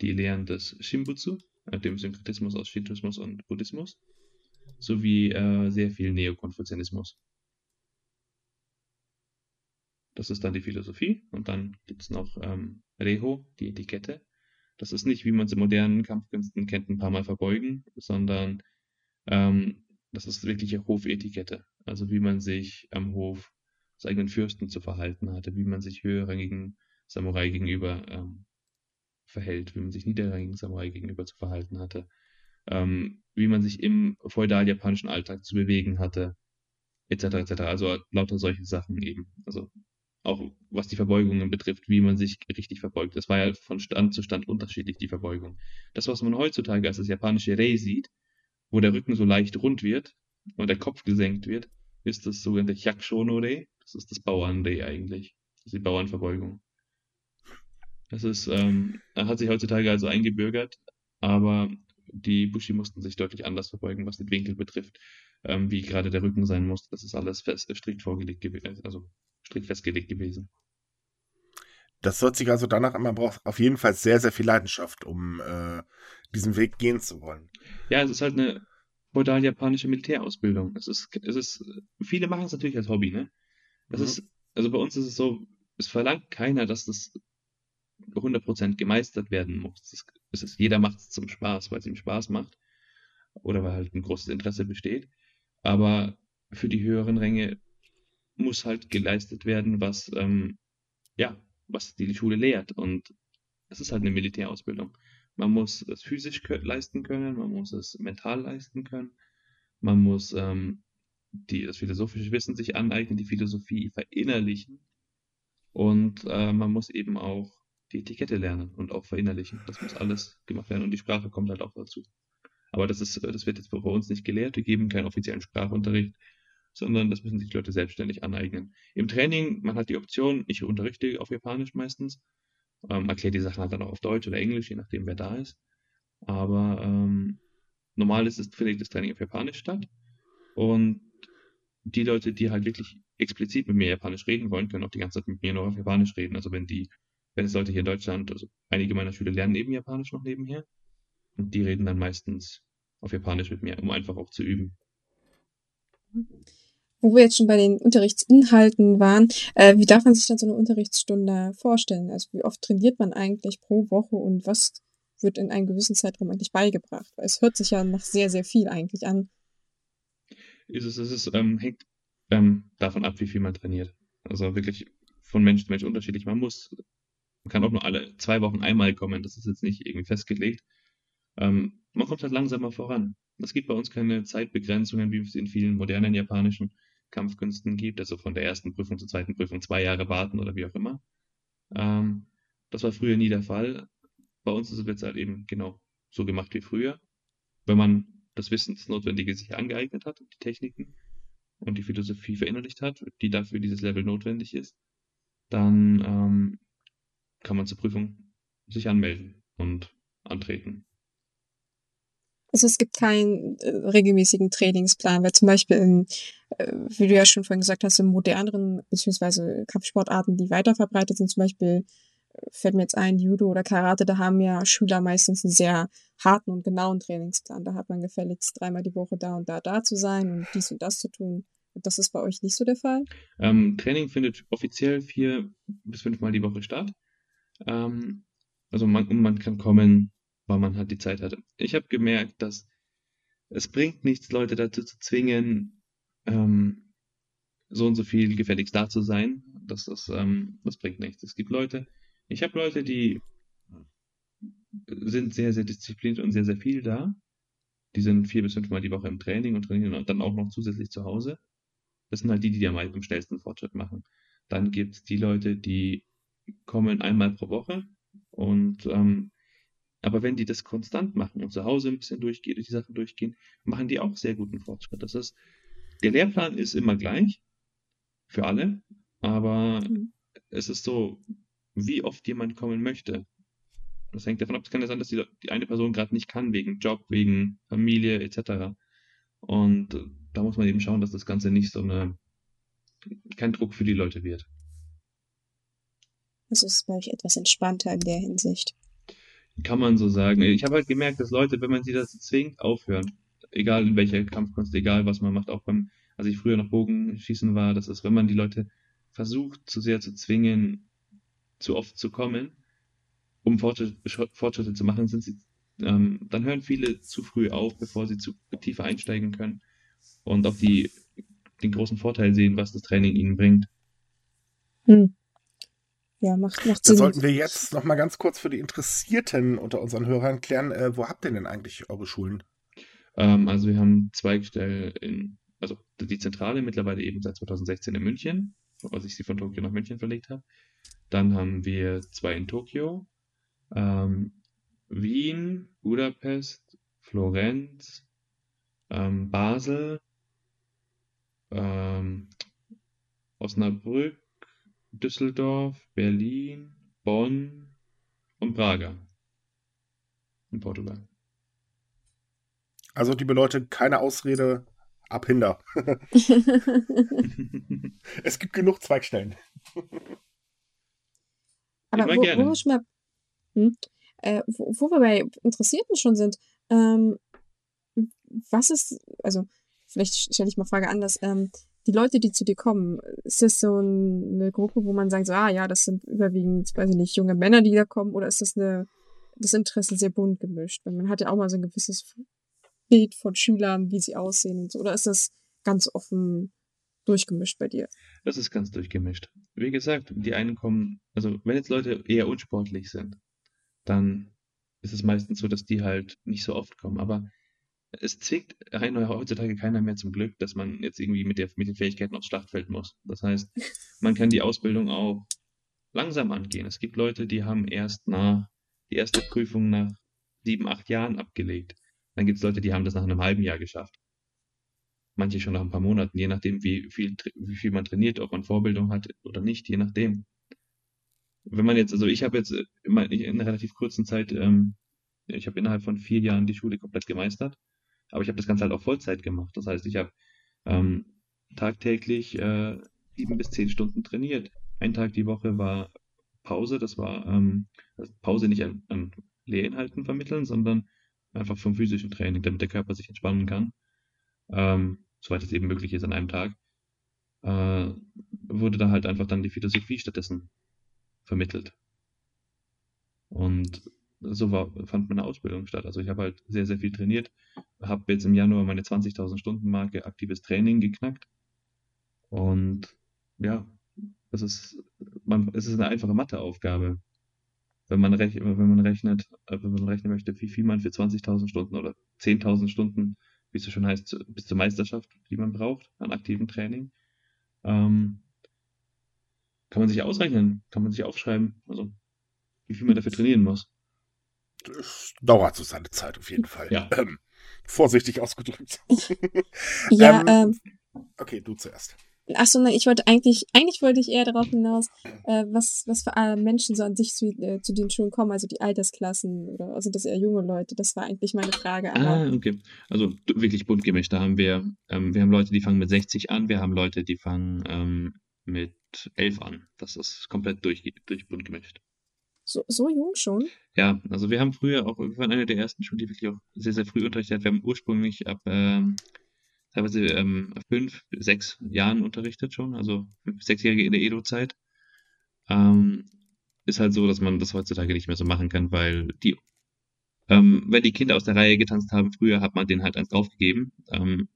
die Lehren des Shimbutsu, äh, dem Synkretismus aus Shintoismus und Buddhismus, sowie äh, sehr viel Neokonfuzianismus. Das ist dann die Philosophie. Und dann gibt es noch ähm, Reho, die Etikette. Das ist nicht, wie man es in modernen Kampfkünsten kennt, ein paar Mal verbeugen, sondern ähm, das ist wirkliche Hofetikette. Also wie man sich am Hof des eigenen Fürsten zu verhalten hatte, wie man sich höherrangigen Samurai gegenüber ähm, verhält, wie man sich niederrangigen Samurai gegenüber zu verhalten hatte, ähm, wie man sich im feudal-japanischen Alltag zu bewegen hatte, etc. etc. Also lauter solche Sachen eben. Also auch was die Verbeugungen betrifft, wie man sich richtig verbeugt. Das war ja von Stand zu Stand unterschiedlich, die Verbeugung. Das, was man heutzutage als das japanische Rei sieht, wo der Rücken so leicht rund wird und der Kopf gesenkt wird, ist das sogenannte Hyakushono Rei. Das ist das Bauern-Rei eigentlich. Das ist die Bauernverbeugung. Das ist, ähm, hat sich heutzutage also eingebürgert, aber die Bushi mussten sich deutlich anders verbeugen, was den Winkel betrifft, ähm, wie gerade der Rücken sein muss. Das ist alles fest, strikt vorgelegt gewesen, also strikt festgelegt gewesen. Das hört sich also danach an, man braucht auf jeden Fall sehr, sehr viel Leidenschaft, um äh, diesen Weg gehen zu wollen. Ja, es ist halt eine feudal-japanische Militärausbildung. Es ist, es ist, viele machen es natürlich als Hobby, ne? Es mhm. ist, also bei uns ist es so, es verlangt keiner, dass das 100% gemeistert werden muss. Es ist, ist, jeder macht es zum Spaß, weil es ihm Spaß macht oder weil halt ein großes Interesse besteht. Aber für die höheren Ränge muss halt geleistet werden, was, ähm, ja, was die Schule lehrt. Und es ist halt eine Militärausbildung. Man muss es physisch leisten können, man muss es mental leisten können, man muss ähm, die, das philosophische Wissen sich aneignen, die Philosophie verinnerlichen und äh, man muss eben auch die Etikette lernen und auch verinnerlichen. Das muss alles gemacht werden und die Sprache kommt halt auch dazu. Aber das ist, das wird jetzt bei uns nicht gelehrt. Wir geben keinen offiziellen Sprachunterricht, sondern das müssen sich die Leute selbstständig aneignen. Im Training, man hat die Option, ich unterrichte auf Japanisch meistens, ähm, erkläre die Sachen halt dann auch auf Deutsch oder Englisch, je nachdem wer da ist. Aber ähm, normal ist es, findet das Training auf Japanisch statt. Und die Leute, die halt wirklich explizit mit mir Japanisch reden wollen, können auch die ganze Zeit mit mir nur auf Japanisch reden. Also wenn die wenn es Leute hier in Deutschland, also einige meiner Schüler lernen eben Japanisch noch nebenher. Und die reden dann meistens auf Japanisch mit mir, um einfach auch zu üben. Wo wir jetzt schon bei den Unterrichtsinhalten waren, äh, wie darf man sich dann so eine Unterrichtsstunde vorstellen? Also wie oft trainiert man eigentlich pro Woche und was wird in einem gewissen Zeitraum eigentlich beigebracht? Weil es hört sich ja nach sehr, sehr viel eigentlich an. Ist es, ist es ähm, hängt ähm, davon ab, wie viel man trainiert. Also wirklich von Mensch zu Mensch unterschiedlich. Man muss man kann auch nur alle zwei Wochen einmal kommen, das ist jetzt nicht irgendwie festgelegt. Ähm, man kommt halt langsamer voran. Es gibt bei uns keine Zeitbegrenzungen, wie es in vielen modernen japanischen Kampfkünsten gibt, also von der ersten Prüfung zur zweiten Prüfung zwei Jahre warten oder wie auch immer. Ähm, das war früher nie der Fall. Bei uns ist es jetzt halt eben genau so gemacht wie früher. Wenn man das Wissensnotwendige sich angeeignet hat, die Techniken und die Philosophie verinnerlicht hat, die dafür dieses Level notwendig ist, dann ähm, kann man zur Prüfung sich anmelden und antreten. Also es gibt keinen äh, regelmäßigen Trainingsplan, weil zum Beispiel, in, äh, wie du ja schon vorhin gesagt hast, in moderneren beziehungsweise Kampfsportarten, die weiter verbreitet sind, zum Beispiel fällt mir jetzt ein, Judo oder Karate, da haben ja Schüler meistens einen sehr harten und genauen Trainingsplan. Da hat man gefälligst dreimal die Woche da und da da zu sein und dies und das zu tun. Und das ist bei euch nicht so der Fall? Ähm, Training findet offiziell vier bis fünfmal die Woche statt. Ähm, also man, man kann kommen, weil man halt die Zeit hatte. Ich habe gemerkt, dass es bringt nichts, Leute dazu zu zwingen, ähm, so und so viel gefälligst da zu sein. Das, ist, ähm, das bringt nichts. Es gibt Leute, ich habe Leute, die sind sehr, sehr diszipliniert und sehr, sehr viel da. Die sind vier bis fünfmal die Woche im Training und trainieren und dann auch noch zusätzlich zu Hause. Das sind halt die, die am, am schnellsten Fortschritt machen. Dann gibt es die Leute, die kommen einmal pro Woche und ähm, aber wenn die das konstant machen und zu Hause ein bisschen durchgehen, die Sachen durchgehen, machen die auch sehr guten Fortschritt. Das ist, der Lehrplan ist immer gleich für alle, aber mhm. es ist so, wie oft jemand kommen möchte. Das hängt davon ab, es kann ja sein, dass die, die eine Person gerade nicht kann, wegen Job, wegen Familie etc. Und da muss man eben schauen, dass das Ganze nicht so eine, kein Druck für die Leute wird. Also es ist bei euch etwas entspannter in der Hinsicht. Kann man so sagen. Ich habe halt gemerkt, dass Leute, wenn man sie das zwingt, aufhören. Egal in welcher Kampfkunst, egal was man macht, auch beim, als ich früher noch Bogenschießen war, das ist, wenn man die Leute versucht, zu sehr zu zwingen, zu oft zu kommen, um Fortschritte, Fortschritte zu machen, sind sie, ähm, dann hören viele zu früh auf, bevor sie zu tiefer einsteigen können und auch die, den großen Vorteil sehen, was das Training ihnen bringt. Hm. Ja, macht, macht Sinn. Dann sollten wir jetzt noch mal ganz kurz für die Interessierten unter unseren Hörern klären, äh, wo habt ihr denn eigentlich eure Schulen? Ähm, also wir haben Zweigstellen in, also die Zentrale mittlerweile eben seit 2016 in München, als ich sie von Tokio nach München verlegt habe. Dann haben wir zwei in Tokio, ähm, Wien, Budapest, Florenz, ähm, Basel, ähm, Osnabrück, Düsseldorf, Berlin, Bonn und Braga in Portugal. Also liebe Leute, keine Ausrede, abhinder. es gibt genug Zweigstellen. Aber wo, wo, wir schon mal, hm, äh, wo, wo, wir bei Interessierten schon sind, ähm, was ist, also vielleicht stelle ich mal Frage anders, ähm, die Leute, die zu dir kommen, ist das so eine Gruppe, wo man sagt, so, ah ja, das sind überwiegend, weiß ich nicht, junge Männer, die da kommen, oder ist das eine, das Interesse sehr bunt gemischt? Weil man hat ja auch mal so ein gewisses Bild von Schülern, wie sie aussehen und so, oder ist das ganz offen durchgemischt bei dir? Das ist ganz durchgemischt. Wie gesagt, die einen kommen, also wenn jetzt Leute eher unsportlich sind, dann ist es meistens so, dass die halt nicht so oft kommen. Aber es zwingt heutzutage keiner mehr zum Glück, dass man jetzt irgendwie mit, der, mit den Fähigkeiten aufs Schlachtfeld muss. Das heißt, man kann die Ausbildung auch langsam angehen. Es gibt Leute, die haben erst nach die erste Prüfung nach sieben, acht Jahren abgelegt. Dann gibt es Leute, die haben das nach einem halben Jahr geschafft manche schon nach ein paar Monaten, je nachdem, wie viel, wie viel man trainiert, ob man Vorbildung hat oder nicht, je nachdem. Wenn man jetzt, also ich habe jetzt in einer relativ kurzen Zeit, ähm, ich habe innerhalb von vier Jahren die Schule komplett gemeistert, aber ich habe das Ganze halt auch Vollzeit gemacht. Das heißt, ich habe ähm, tagtäglich äh, sieben bis zehn Stunden trainiert. Ein Tag die Woche war Pause, das war ähm, Pause nicht an, an Lehrinhalten vermitteln, sondern einfach vom physischen Training, damit der Körper sich entspannen kann. Ähm, soweit es eben möglich ist an einem Tag, äh, wurde da halt einfach dann die Philosophie stattdessen vermittelt. Und so war, fand meine Ausbildung statt. Also ich habe halt sehr, sehr viel trainiert, habe jetzt im Januar meine 20.000 Stunden Marke aktives Training geknackt. Und ja, es ist, man, es ist eine einfache Matheaufgabe. Wenn man, rech, wenn man rechnet, äh, wenn man rechnen möchte, wie viel man für 20.000 Stunden oder 10.000 Stunden wie es so schon heißt, bis zur Meisterschaft, die man braucht an aktivem Training. Ähm, kann man sich ausrechnen, kann man sich aufschreiben, also wie viel man dafür trainieren muss. Das dauert so seine Zeit auf jeden Fall. Ja. Ähm, vorsichtig ausgedrückt. ja, ähm, ähm, okay, du zuerst. Achso, nein, ich wollte eigentlich, eigentlich wollte ich eher darauf hinaus, äh, was, was für äh, Menschen so an sich zu, äh, zu den Schulen kommen, also die Altersklassen oder sind das eher junge Leute? Das war eigentlich meine Frage. ah, okay. Also wirklich bunt gemischt. Da haben wir, ähm, wir haben Leute, die fangen mit 60 an, wir haben Leute, die fangen ähm, mit 11 an. Das ist komplett durch, durch bunt gemischt. So, so jung schon? Ja, also wir haben früher auch, wir waren eine der ersten Schulen, die wirklich auch sehr, sehr früh unterrichtet hat. Wir haben ursprünglich ab ähm, teilweise ähm, fünf, sechs Jahren unterrichtet schon, also fünf, sechsjährige in der Edo-Zeit. Ähm, ist halt so, dass man das heutzutage nicht mehr so machen kann, weil die, ähm, wenn die Kinder aus der Reihe getanzt haben, früher hat man denen halt eins draufgegeben. Ähm,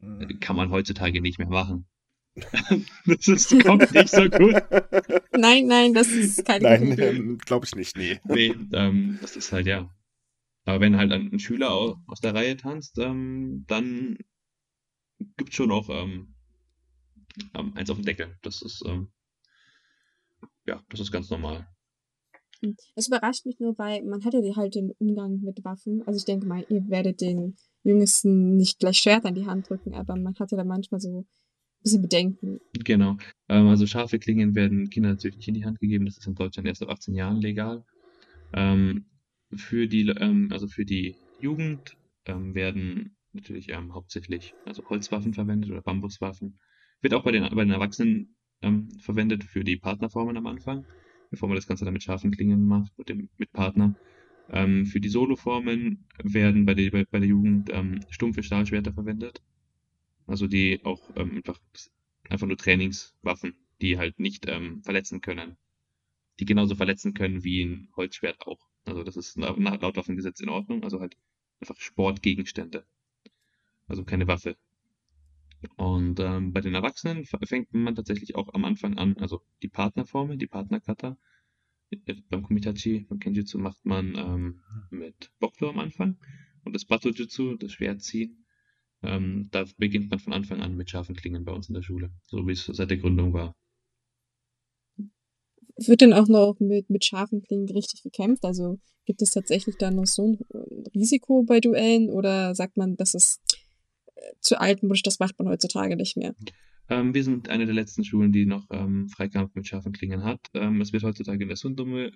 mhm. kann man heutzutage nicht mehr machen. das ist, kommt nicht so gut. Nein, nein, das ist keine Nein, ähm, glaube ich nicht, nee. Nee, ähm, das ist halt, ja. Aber wenn halt ein, Schüler aus, aus der Reihe tanzt, ähm, dann gibt schon auch ähm, ähm, eins auf dem Deckel. Das ist, ähm, ja, das ist ganz normal. Hm. Es überrascht mich nur, weil man hat ja halt den Umgang mit Waffen. Also ich denke mal, ihr werdet den Jüngsten nicht gleich Schwert an die Hand drücken, aber man hat ja da manchmal so bisschen Bedenken. Genau. Ähm, also scharfe Klingen werden Kindern natürlich nicht in die Hand gegeben. Das ist in Deutschland erst ab 18 Jahren legal. Ähm, für die, ähm, also für die Jugend ähm, werden natürlich ähm, hauptsächlich also Holzwaffen verwendet oder Bambuswaffen. Wird auch bei den, bei den Erwachsenen ähm, verwendet für die Partnerformen am Anfang, bevor man das Ganze dann mit scharfen Klingen macht, mit dem mit Partner. Für die Soloformen werden bei der, bei, bei der Jugend stumpfe Stahlschwerter verwendet. Also die auch ähm, einfach, einfach nur Trainingswaffen, die halt nicht ähm, verletzen können. Die genauso verletzen können wie ein Holzschwert auch. Also das ist nach, laut Waffengesetz in Ordnung. Also halt einfach Sportgegenstände also keine Waffe. Und ähm, bei den Erwachsenen fängt man tatsächlich auch am Anfang an, also die Partnerformel, die Partnerkata. Äh, beim Kumitachi, beim Kenjutsu macht man ähm, mit Bokdo am Anfang und das Batojutsu, das Schwertziehen, ähm, da beginnt man von Anfang an mit scharfen Klingen bei uns in der Schule, so wie es seit der Gründung war. Wird denn auch noch mit, mit scharfen Klingen richtig gekämpft? Also gibt es tatsächlich da noch so ein Risiko bei Duellen oder sagt man, das ist zu altmodisch, das macht man heutzutage nicht mehr. Ähm, wir sind eine der letzten Schulen, die noch ähm, Freikampf mit scharfen Klingen hat. Ähm, es wird heutzutage in der Sundome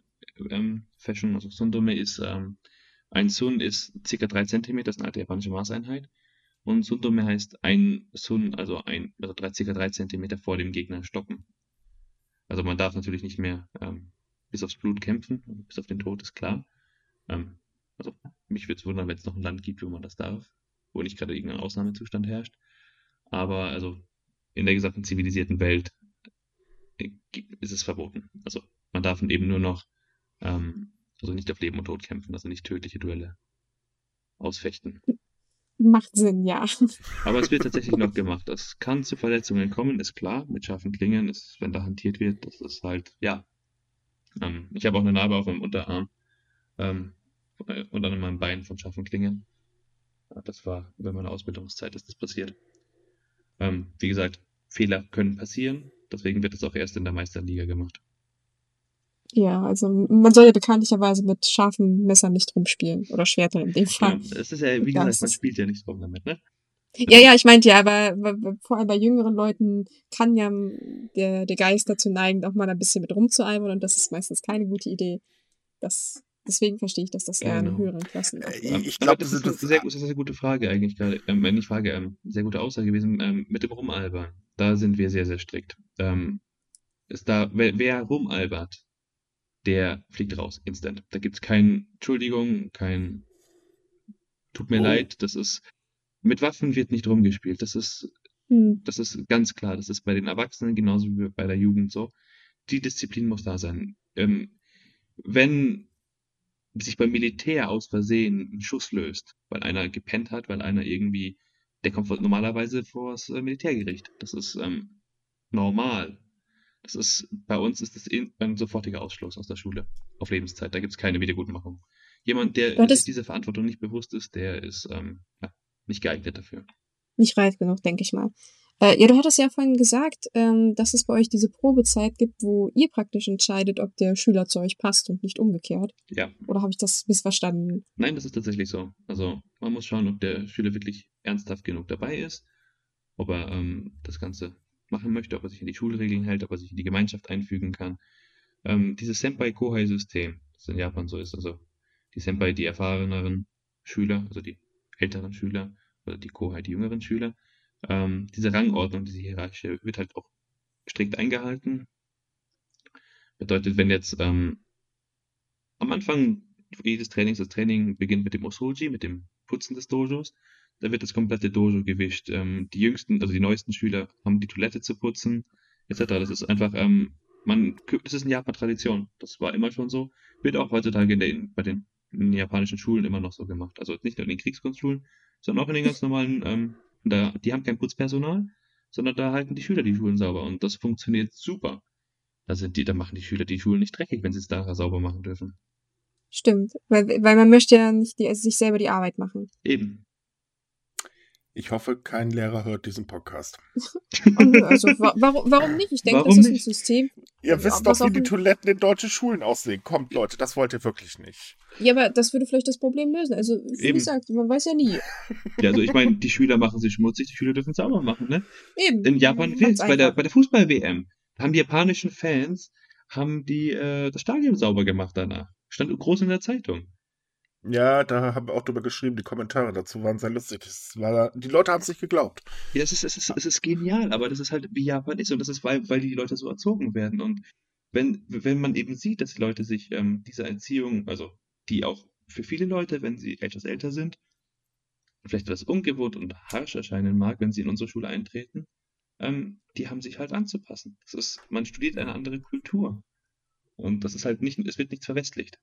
ähm, Fashion, also Sundome ist, ähm, ein Sun ist ca. 3 cm, das ist eine alte japanische Maßeinheit. Und Sundome heißt ein Sun, also ein, also drei, ca. 3 cm vor dem Gegner stoppen. Also man darf natürlich nicht mehr ähm, bis aufs Blut kämpfen, bis auf den Tod ist klar. Ähm, also mich würde es wundern, wenn es noch ein Land gibt, wo man das darf wo nicht gerade irgendein Ausnahmezustand herrscht. Aber also in der gesamten zivilisierten Welt äh, ist es verboten. Also man darf eben nur noch, ähm, also nicht auf Leben und Tod kämpfen, also nicht tödliche Duelle ausfechten. Macht Sinn, ja. Aber es wird tatsächlich noch gemacht. Es kann zu Verletzungen kommen, ist klar. Mit scharfen Klingen, ist, wenn da hantiert wird, das ist halt, ja. Ähm, ich habe auch eine Narbe auf meinem Unterarm ähm, äh, und an meinem Bein von scharfen Klingen. Das war über meine Ausbildungszeit ist das passiert. Ähm, wie gesagt, Fehler können passieren, deswegen wird es auch erst in der Meisterliga gemacht. Ja, also man soll ja bekanntlicherweise mit scharfen Messern nicht rumspielen oder Schwertern in dem Fall. Ja, es ist ja, wie gesagt, man spielt ja nicht rum damit, ne? Ja, ja, ich meinte ja, aber vor allem bei jüngeren Leuten kann ja der, der Geist dazu neigen, auch mal ein bisschen mit rumzueimern und das ist meistens keine gute Idee. Das Deswegen verstehe ich, dass das eher genau. in höheren Klassen ist. Äh, ich glaube, das, ist eine sehr, sehr, sehr gute Frage eigentlich gerade. Ähm, nicht Frage, ähm, sehr gute Aussage gewesen. Ähm, mit dem Rumalbern, da sind wir sehr, sehr strikt. Ähm, ist da, wer, wer rumalbert, der fliegt raus, instant. Da gibt es keine Entschuldigung, kein Tut mir oh. leid, das ist. Mit Waffen wird nicht rumgespielt. Das ist, hm. das ist ganz klar. Das ist bei den Erwachsenen genauso wie bei der Jugend so. Die Disziplin muss da sein. Ähm, wenn sich beim Militär aus Versehen ein Schuss löst, weil einer gepennt hat, weil einer irgendwie, der kommt normalerweise vors äh, Militärgericht. Das ist ähm, normal. Das ist, bei uns ist das ein sofortiger Ausschluss aus der Schule auf Lebenszeit. Da gibt es keine Wiedergutmachung. Jemand, der sich dieser Verantwortung nicht bewusst ist, der ist ähm, ja, nicht geeignet dafür. Nicht reif genug, denke ich mal. Äh, ja, du hattest ja vorhin gesagt, ähm, dass es bei euch diese Probezeit gibt, wo ihr praktisch entscheidet, ob der Schüler zu euch passt und nicht umgekehrt. Ja. Oder habe ich das missverstanden? Nein, das ist tatsächlich so. Also man muss schauen, ob der Schüler wirklich ernsthaft genug dabei ist, ob er ähm, das Ganze machen möchte, ob er sich an die Schulregeln hält, ob er sich in die Gemeinschaft einfügen kann. Ähm, dieses Senpai-Kohai-System, das in Japan so ist, also die Senpai, die erfahreneren Schüler, also die älteren Schüler, oder die Kohai, die jüngeren Schüler, ähm, diese Rangordnung, diese Hierarchie wird halt auch strikt eingehalten. Bedeutet, wenn jetzt ähm, am Anfang jedes Trainings, das Training beginnt mit dem Osoji, mit dem Putzen des Dojos. Da wird das komplette Dojo gewischt. Ähm, die jüngsten, also die neuesten Schüler haben die Toilette zu putzen, etc. Das ist einfach, ähm, man, das ist in Japan Tradition. Das war immer schon so. Wird auch heutzutage in der, bei den, in den japanischen Schulen immer noch so gemacht. Also nicht nur in den Kriegskunstschulen, sondern auch in den ganz normalen, ähm, da, die haben kein Putzpersonal, sondern da halten die Schüler die Schulen sauber und das funktioniert super. Da sind die, da machen die Schüler die Schulen nicht dreckig, wenn sie es da sauber machen dürfen. Stimmt, weil, weil man möchte ja nicht die, also sich selber die Arbeit machen. Eben. Ich hoffe, kein Lehrer hört diesen Podcast. also, warum, warum nicht? Ich denke, Warum das ist ein nicht? System. Ihr wisst was doch, wie auch die ein- Toiletten in deutschen Schulen aussehen. Kommt, Leute, das wollt ihr wirklich nicht. Ja, aber das würde vielleicht das Problem lösen. Also, wie Eben. gesagt, man weiß ja nie. Ja, also ich meine, die Schüler machen sich schmutzig, die Schüler dürfen es sauber machen, ne? Eben. In Japan gilt bei der, bei der Fußball-WM. Haben die japanischen Fans, haben die äh, das Stadion sauber gemacht danach. Stand groß in der Zeitung. Ja, da haben wir auch drüber geschrieben. Die Kommentare dazu waren sehr lustig. Das war, die Leute haben es nicht geglaubt. Ja, es ist, es ist, es ist genial, aber das ist halt, wie Japan ist und das ist, weil, weil die Leute so erzogen werden. Und wenn, wenn man eben sieht, dass die Leute sich ähm, dieser Erziehung, also die auch für viele Leute, wenn sie etwas älter sind, vielleicht etwas ungewohnt und harsch erscheinen mag, wenn sie in unsere Schule eintreten, ähm, die haben sich halt anzupassen. Das ist, man studiert eine andere Kultur. Und das ist halt nicht, es wird nichts verwestlicht.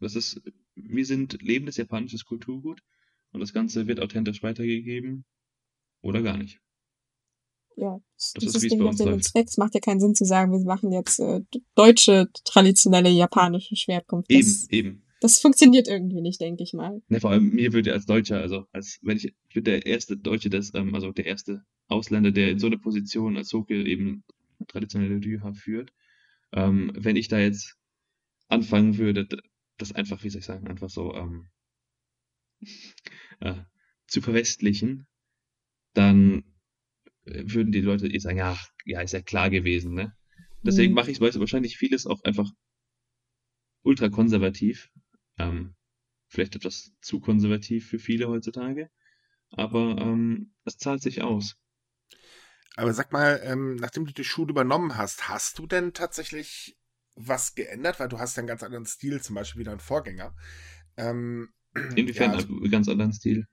Das ist, wir sind lebendes japanisches Kulturgut und das Ganze wird authentisch weitergegeben oder gar nicht. Ja, das, Das ist, wie es bei uns läuft. Zweck. Es macht ja keinen Sinn zu sagen, wir machen jetzt äh, deutsche, traditionelle japanische Schwertkunst. Eben, Das, eben. das funktioniert irgendwie nicht, denke ich mal. Ne, vor allem mir würde als Deutscher, also als wenn ich, ich bin der erste Deutsche, das, ähm, also der erste Ausländer, der in so eine Position als Hoke eben traditionelle Rüha führt. Ähm, wenn ich da jetzt anfangen würde, das einfach, wie soll ich sagen, einfach so ähm, äh, zu verwestlichen, dann äh, würden die Leute eh sagen, ja, ja, ist ja klar gewesen, ne? Deswegen Mhm. mache ich wahrscheinlich vieles auch einfach ultra konservativ. Ähm, vielleicht etwas zu konservativ für viele heutzutage. Aber ähm, es zahlt sich aus. Aber sag mal, ähm, nachdem du die Schule übernommen hast, hast du denn tatsächlich was geändert? Weil du hast ja einen ganz anderen Stil, zum Beispiel wie dein Vorgänger. Ähm, Inwiefern ja, also, einen ganz anderen Stil.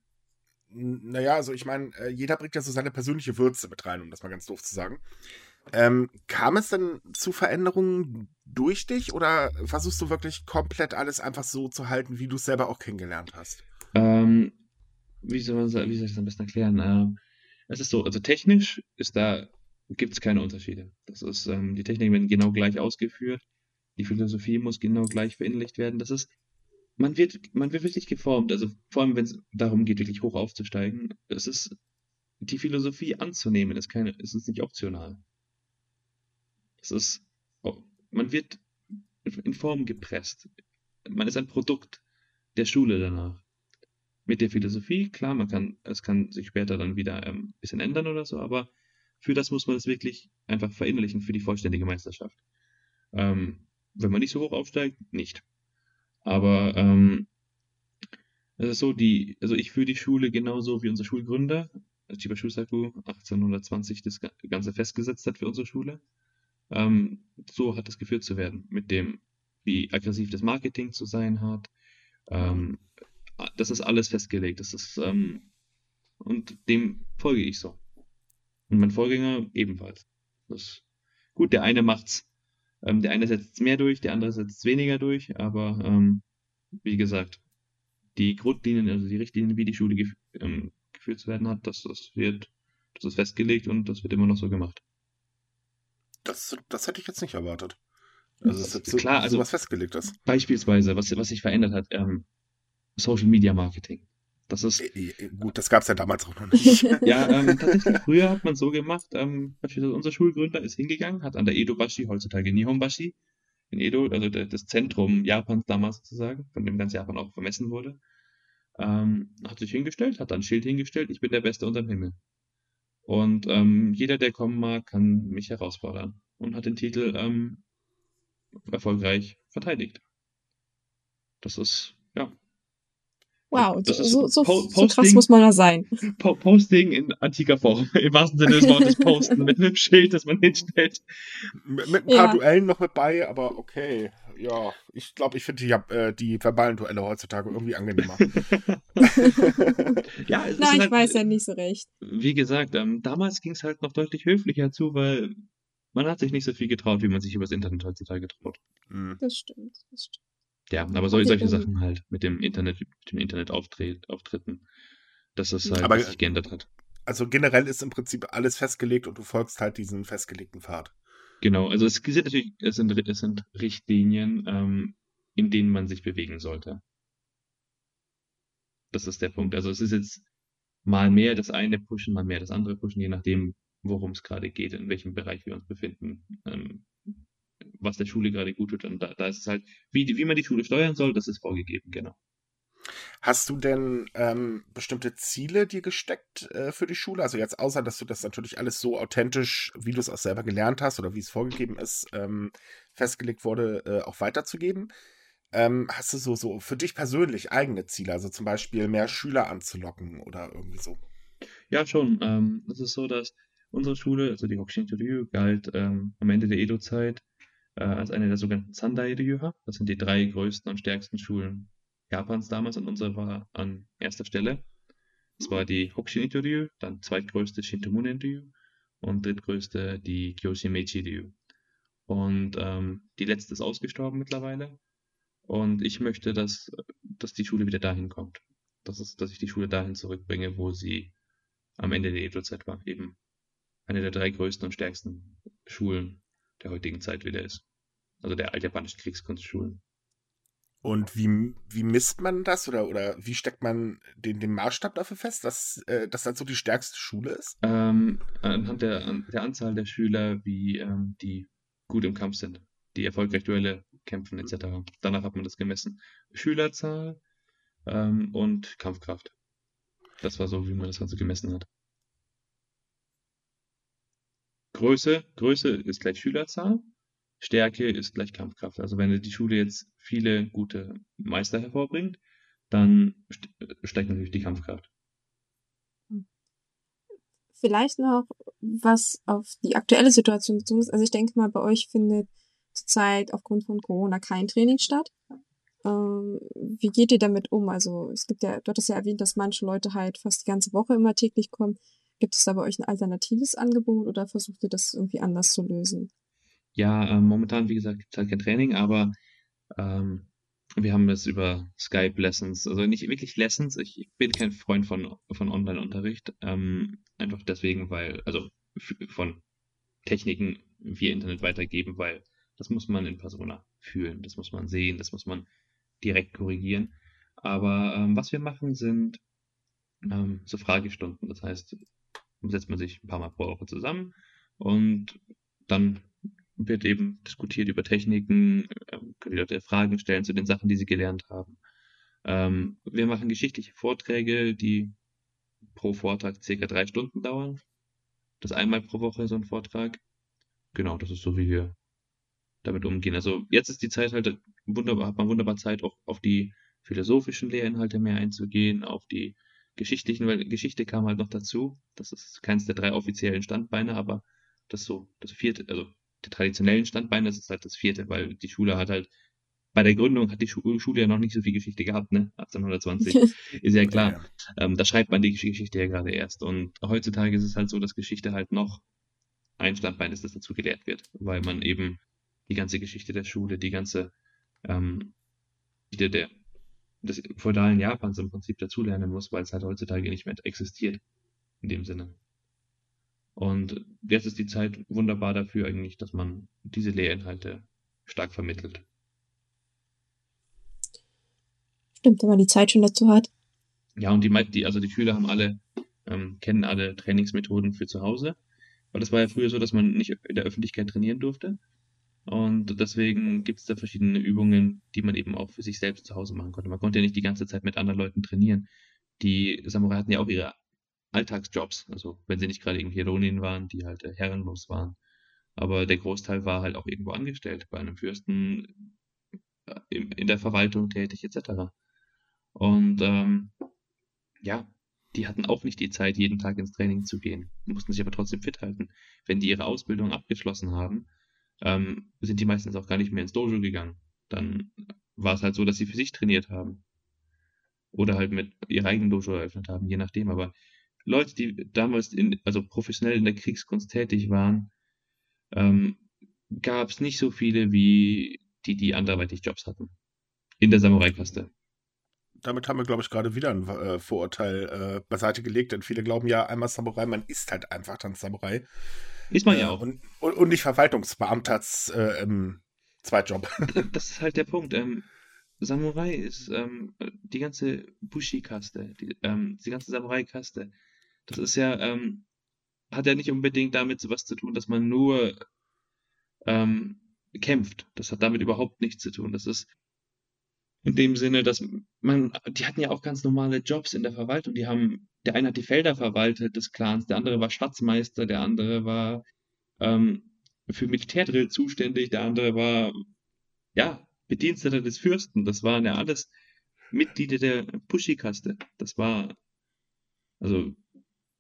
naja, also ich meine, äh, jeder bringt ja so seine persönliche Würze mit rein, um das mal ganz doof zu sagen. Ähm, kam es denn zu Veränderungen durch dich oder versuchst du wirklich komplett alles einfach so zu halten, wie du es selber auch kennengelernt hast? Ähm, wie soll man wie soll ich das am besten erklären? Ähm, es ist so, also technisch ist da, gibt es keine Unterschiede. Das ist, ähm, die Techniken werden genau gleich ausgeführt. Die Philosophie muss genau gleich verinnerlicht werden. Das ist, man wird, man wird wirklich geformt. Also vor allem, wenn es darum geht, wirklich hoch aufzusteigen. Es ist, die Philosophie anzunehmen, ist keine, ist nicht optional. Es ist, oh, man wird in Form gepresst. Man ist ein Produkt der Schule danach. Mit der Philosophie, klar, man kann, es kann sich später dann wieder ähm, ein bisschen ändern oder so, aber für das muss man es wirklich einfach verinnerlichen für die vollständige Meisterschaft. Ähm, wenn man nicht so hoch aufsteigt, nicht. Aber ähm, es ist so, die, also ich führe die Schule genauso wie unser Schulgründer, Chiba Shusaku 1820 das Ga- Ganze festgesetzt hat für unsere Schule. Ähm, so hat es geführt zu werden, mit dem, wie aggressiv das Marketing zu sein hat. Ähm, das ist alles festgelegt. Das ist, ähm, und dem folge ich so. Und mein Vorgänger ebenfalls. Das, gut, der eine macht's, ähm, der eine setzt mehr durch, der andere setzt weniger durch, aber ähm, wie gesagt, die Grundlinien, also die Richtlinien, wie die Schule gef ähm, geführt zu werden hat, das, das wird, das ist festgelegt und das wird immer noch so gemacht. Das, das hätte ich jetzt nicht erwartet. Also, dass jetzt so, Klar, also- sowas festgelegt ist. Beispielsweise, was, was sich verändert hat, ähm, Social Media Marketing. Das ist, Äh, äh, Gut, das gab es ja damals auch noch nicht. ja, ähm, tatsächlich, früher hat man so gemacht, ähm, beispielsweise unser Schulgründer ist hingegangen, hat an der Edo-Bashi, heutzutage Nihonbashi, in Edo, also der, das Zentrum Japans damals sozusagen, von dem ganz Japan auch vermessen wurde, ähm, hat sich hingestellt, hat dann ein Schild hingestellt, ich bin der Beste unterm Himmel. Und ähm, jeder, der kommen mag, kann mich herausfordern. Und hat den Titel ähm, erfolgreich verteidigt. Das ist, ja, Wow, Das ist so, so, Po- so krass Posting- muss man da sein. Po Posting in antiker Form, im wahrsten Sinne des Wortes posten, mit einem Schild, das man hinstellt. Mit, mit ein paar Ja. Duellen noch mit bei, aber okay. Ja, ich glaube, ich finde die, äh, die verbalen Duelle heutzutage irgendwie angenehmer. Ja, es Na, ist ich halt, weiß ja nicht so recht. Wie gesagt, ähm, damals ging es halt noch deutlich höflicher zu, weil man hat sich nicht so viel getraut, wie man sich übers Internet heutzutage traut. Hm. Das stimmt, das stimmt. Ja, aber sol Okay, solche dann- Sachen halt mit dem Internet, mit den Internetauftritten, dass das halt Aber- was sich geändert hat. Also generell ist im Prinzip alles festgelegt und du folgst halt diesen festgelegten Pfad. Genau, also es sind natürlich, es sind, es sind Richtlinien, ähm, in denen man sich bewegen sollte. Das ist der Punkt. Also es ist jetzt mal mehr das eine pushen, mal mehr das andere pushen, je nachdem, worum es gerade geht, in welchem Bereich wir uns befinden, ähm, was der Schule gerade gut tut. Und da, da ist es halt, wie, die- wie man die Schule steuern soll, das ist vorgegeben, genau. Hast du denn ähm, bestimmte Ziele dir gesteckt äh, für die Schule? Also jetzt außer, dass du das natürlich alles so authentisch, wie du es auch selber gelernt hast oder wie es vorgegeben ist, ähm, festgelegt wurde, äh, auch weiterzugeben. Ähm, hast du so, so für dich persönlich eigene Ziele? Also zum Beispiel mehr Schüler anzulocken oder irgendwie so? Ja, schon. Ähm, es ist so, dass unsere Schule, also die Hokushin Ryu, galt ähm, am Ende der Edo-Zeit äh, als eine der sogenannten Sandai Ryuha. Das sind die drei größten und stärksten Schulen Japans damals und unsere war an erster Stelle. Es war die Hokushin Ryu, dann zweitgrößte Shintomunen Ryu und drittgrößte die Kyoshimechi Ryu. Und ähm, die letzte ist ausgestorben mittlerweile. Und ich möchte, dass, dass die Schule wieder dahin kommt. Das ist, dass ich die Schule dahin zurückbringe, wo sie am Ende der Edo-Zeit war. Eben eine der drei größten und stärksten Schulen der heutigen Zeit wieder ist. Also der altjapanischen Kriegskunstschulen. Und wie, wie misst man das oder, oder wie steckt man den, den Maßstab dafür fest, dass äh, das dann so die stärkste Schule ist? Ähm, anhand der, an, der Anzahl der Schüler, wie ähm, die gut im Kampf sind, die erfolgreich Duelle kämpfen etc. Danach hat man das gemessen. Schülerzahl ähm, und Kampfkraft. Das war so, wie man das Ganze gemessen hat. Größe, Größe ist gleich Schülerzahl, Stärke ist gleich Kampfkraft. Also wenn die Schule jetzt viele gute Meister hervorbringt, dann st steigt natürlich die Kampfkraft. Vielleicht noch was auf die aktuelle Situation bezogen ist. Also ich denke mal, bei euch findet zurzeit aufgrund von Corona kein Training statt. Ähm, wie geht ihr damit um? Also es gibt ja, du hattest ja erwähnt, dass manche Leute halt fast die ganze Woche immer täglich kommen. Gibt es da bei euch ein alternatives Angebot oder versucht ihr das irgendwie anders zu lösen? Ja, ähm, momentan, wie gesagt, gibt es halt kein Training, aber ähm, wir haben es über Skype-Lessons, also nicht wirklich Lessons. Ich, ich bin kein Freund von, von Online-Unterricht. Ähm, einfach deswegen, weil, also von Techniken via Internet weitergeben, weil das muss man in Persona fühlen, das muss man sehen, das muss man direkt korrigieren. Aber ähm, was wir machen, sind ähm, so Fragestunden. Das heißt, setzt man sich ein paar Mal pro Woche zusammen und dann wird eben diskutiert über Techniken, ähm, können die Leute Fragen stellen zu den Sachen, die sie gelernt haben. Ähm, wir machen geschichtliche Vorträge, die pro Vortrag circa drei Stunden dauern. Das einmal pro Woche so ein Vortrag. Genau, das ist so, wie wir damit umgehen. Also jetzt ist die Zeit halt wunderbar, hat man wunderbar Zeit, auch auf die philosophischen Lehrinhalte mehr einzugehen, auf die geschichtlichen, weil Geschichte kam halt noch dazu. Das ist keins der drei offiziellen Standbeine, aber das so, das vierte, also die traditionellen Standbeine, das ist halt das vierte, weil die Schule hat halt, bei der Gründung hat die Schu- Schule ja noch nicht so viel Geschichte gehabt, ne? 1820. Ist ja klar. Ja, Ähm, da schreibt man die Gesch- Geschichte ja gerade erst. Und heutzutage ist es halt so, dass Geschichte halt noch ein Standbein ist, das dazu gelehrt wird, weil man eben die ganze Geschichte der Schule, die ganze ähm, Geschichte der, des feudalen Japans im Prinzip dazulernen muss, weil es halt heutzutage nicht mehr existiert. In dem Sinne. Und jetzt ist die Zeit wunderbar dafür eigentlich, dass man diese Lehrinhalte stark vermittelt. Stimmt, wenn man die Zeit schon dazu hat. Ja, und die, die, also die Schüler haben alle, ähm, kennen alle Trainingsmethoden für zu Hause. Weil das war ja früher so, dass man nicht in der Öffentlichkeit trainieren durfte. Und deswegen gibt es da verschiedene Übungen, die man eben auch für sich selbst zu Hause machen konnte. Man konnte ja nicht die ganze Zeit mit anderen Leuten trainieren. Die Samurai hatten ja auch ihre Alltagsjobs, also wenn sie nicht gerade irgendwie Ronin waren, die halt äh, herrenlos waren. Aber der Großteil war halt auch irgendwo angestellt, bei einem Fürsten, äh, im- in der Verwaltung tätig, etc. Und ähm, ja, die hatten auch nicht die Zeit, jeden Tag ins Training zu gehen, mussten sich aber trotzdem fit halten. Wenn die ihre Ausbildung abgeschlossen haben, ähm, sind die meistens auch gar nicht mehr ins Dojo gegangen. Dann war es halt so, dass sie für sich trainiert haben. Oder halt mit ihr eigenen Dojo eröffnet haben, je nachdem. Aber Leute, die damals in, also professionell in der Kriegskunst tätig waren, ähm, gab es nicht so viele, wie die, die anderweitig Jobs hatten. In der Samurai-Kaste damit haben wir, glaube ich, gerade wieder ein äh, Vorurteil äh, beiseite gelegt, denn viele glauben ja, einmal Samurai, man ist halt einfach dann Samurai. Ist man ja äh, auch. Und, und, nicht Verwaltungsbeamter als äh, Zweitjob. Das ist halt der Punkt. Ähm, Samurai ist ähm, die ganze Bushi-Kaste, die, ähm, die ganze Samurai-Kaste. Das ist ja, ähm, hat ja nicht unbedingt damit was zu tun, dass man nur ähm, kämpft. Das hat damit überhaupt nichts zu tun. Das ist in dem Sinne, dass man, die hatten ja auch ganz normale Jobs in der Verwaltung. Die haben, der eine hat die Felder verwaltet des Clans, der andere war Schatzmeister, der andere war ähm, für Militärdrill zuständig, der andere war, ja, Bediensteter des Fürsten. Das waren ja alles Mitglieder der Pushi-Kaste. Das war, also,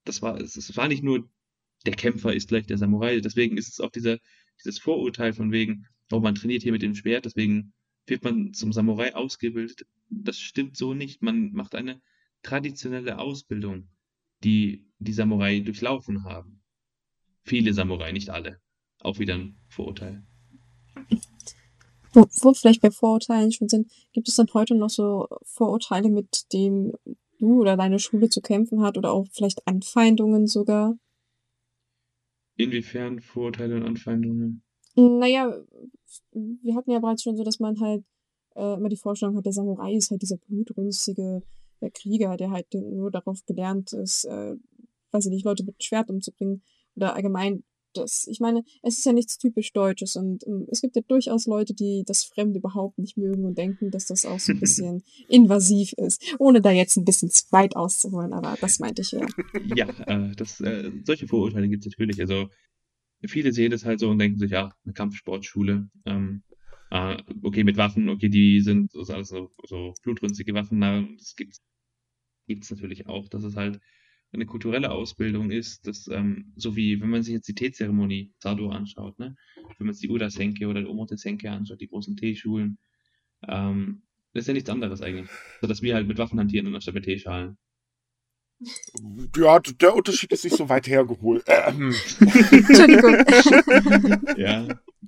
das war, es war nicht nur der Kämpfer ist gleich der Samurai. Deswegen ist es auch dieser, dieses Vorurteil von wegen, oh, man trainiert hier mit dem Schwert, deswegen wird man zum Samurai ausgebildet. Das stimmt so nicht. Man macht eine traditionelle Ausbildung, die die Samurai durchlaufen haben. Viele Samurai, nicht alle. Auch wieder ein Vorurteil. Wo, wo vielleicht bei Vorurteilen schon sind, gibt es dann heute noch so Vorurteile, mit denen du oder deine Schule zu kämpfen hat oder auch vielleicht Anfeindungen sogar? Inwiefern Vorurteile und Anfeindungen? Naja, wir hatten ja bereits schon so, dass man halt äh, immer die Vorstellung hat, der Samurai ist halt dieser blutrünstige äh, Krieger, der halt nur darauf gelernt ist, äh, weiß ich nicht, Leute mit Schwert umzubringen oder allgemein das. Ich meine, es ist ja nichts typisch Deutsches und ähm, es gibt ja durchaus Leute, die das Fremde überhaupt nicht mögen und denken, dass das auch so ein bisschen invasiv ist, ohne da jetzt ein bisschen zu weit auszuholen, aber das meinte ich ja. Ja, äh, das, äh, solche Vorurteile gibt es natürlich. Also viele sehen das halt so und denken sich, ja, eine Kampfsportschule, ähm, äh, okay, mit Waffen, okay, die sind so, alles so, so blutrünstige Waffen, das gibt es natürlich auch, dass es halt eine kulturelle Ausbildung ist, das, ähm, so wie, wenn man sich jetzt die Teezeremonie Sado anschaut, ne? wenn man sich die Uda-Senke oder die Omote-Senke anschaut, die großen Teeschulen, ähm, das ist ja nichts anderes eigentlich. So, dass wir halt mit Waffen hantieren anstatt mit Teeschalen. Ja, der Unterschied ist nicht so weit hergeholt. Ähm. Entschuldigung. ja,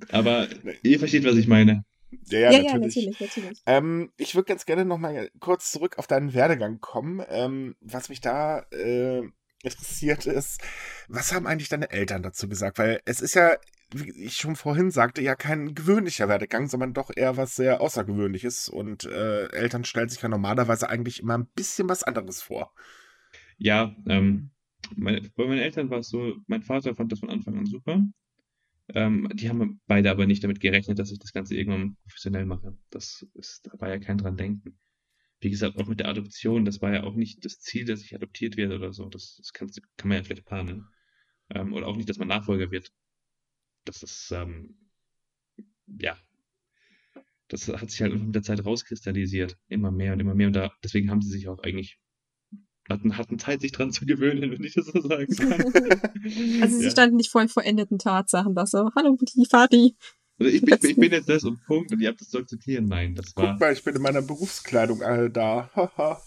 aber ihr versteht, was ich meine. Ja, ja, ja natürlich. Ja, natürlich, natürlich. Ähm, ich würde ganz gerne noch mal kurz zurück auf deinen Werdegang kommen. Ähm, was mich da äh, interessiert ist, was haben eigentlich deine Eltern dazu gesagt? Weil es ist ja, wie ich schon vorhin sagte, ja kein gewöhnlicher Werdegang, sondern doch eher was sehr Außergewöhnliches. Und äh, Eltern stellen sich ja normalerweise eigentlich immer ein bisschen was anderes vor. Ja, ähm, meine, bei meinen Eltern war es so, mein Vater fand das von Anfang an super. Ähm, die haben beide aber nicht damit gerechnet, dass ich das Ganze irgendwann professionell mache. Das ist, da war ja kein dran denken. Wie gesagt, auch mit der Adoption, das war ja auch nicht das Ziel, dass ich adoptiert werde oder so. Das, das kann, kann man ja vielleicht planen. Ähm, oder auch nicht, dass man Nachfolger wird. Das ist, ähm, ja, das hat sich halt mit der Zeit rauskristallisiert. Immer mehr und immer mehr. Und da, deswegen haben sie sich auch eigentlich hatten, hatten Zeit, sich dran zu gewöhnen, wenn ich das so sagen kann. also sie ja. standen nicht vor den vollendeten Tatsachen, dass so, hallo Mutti, Vati. Also ich, bin, ich bin jetzt das und Punkt und ihr habt das zu akzeptieren. Nein, das war. Guck mal, ich bin in meiner Berufskleidung alle da.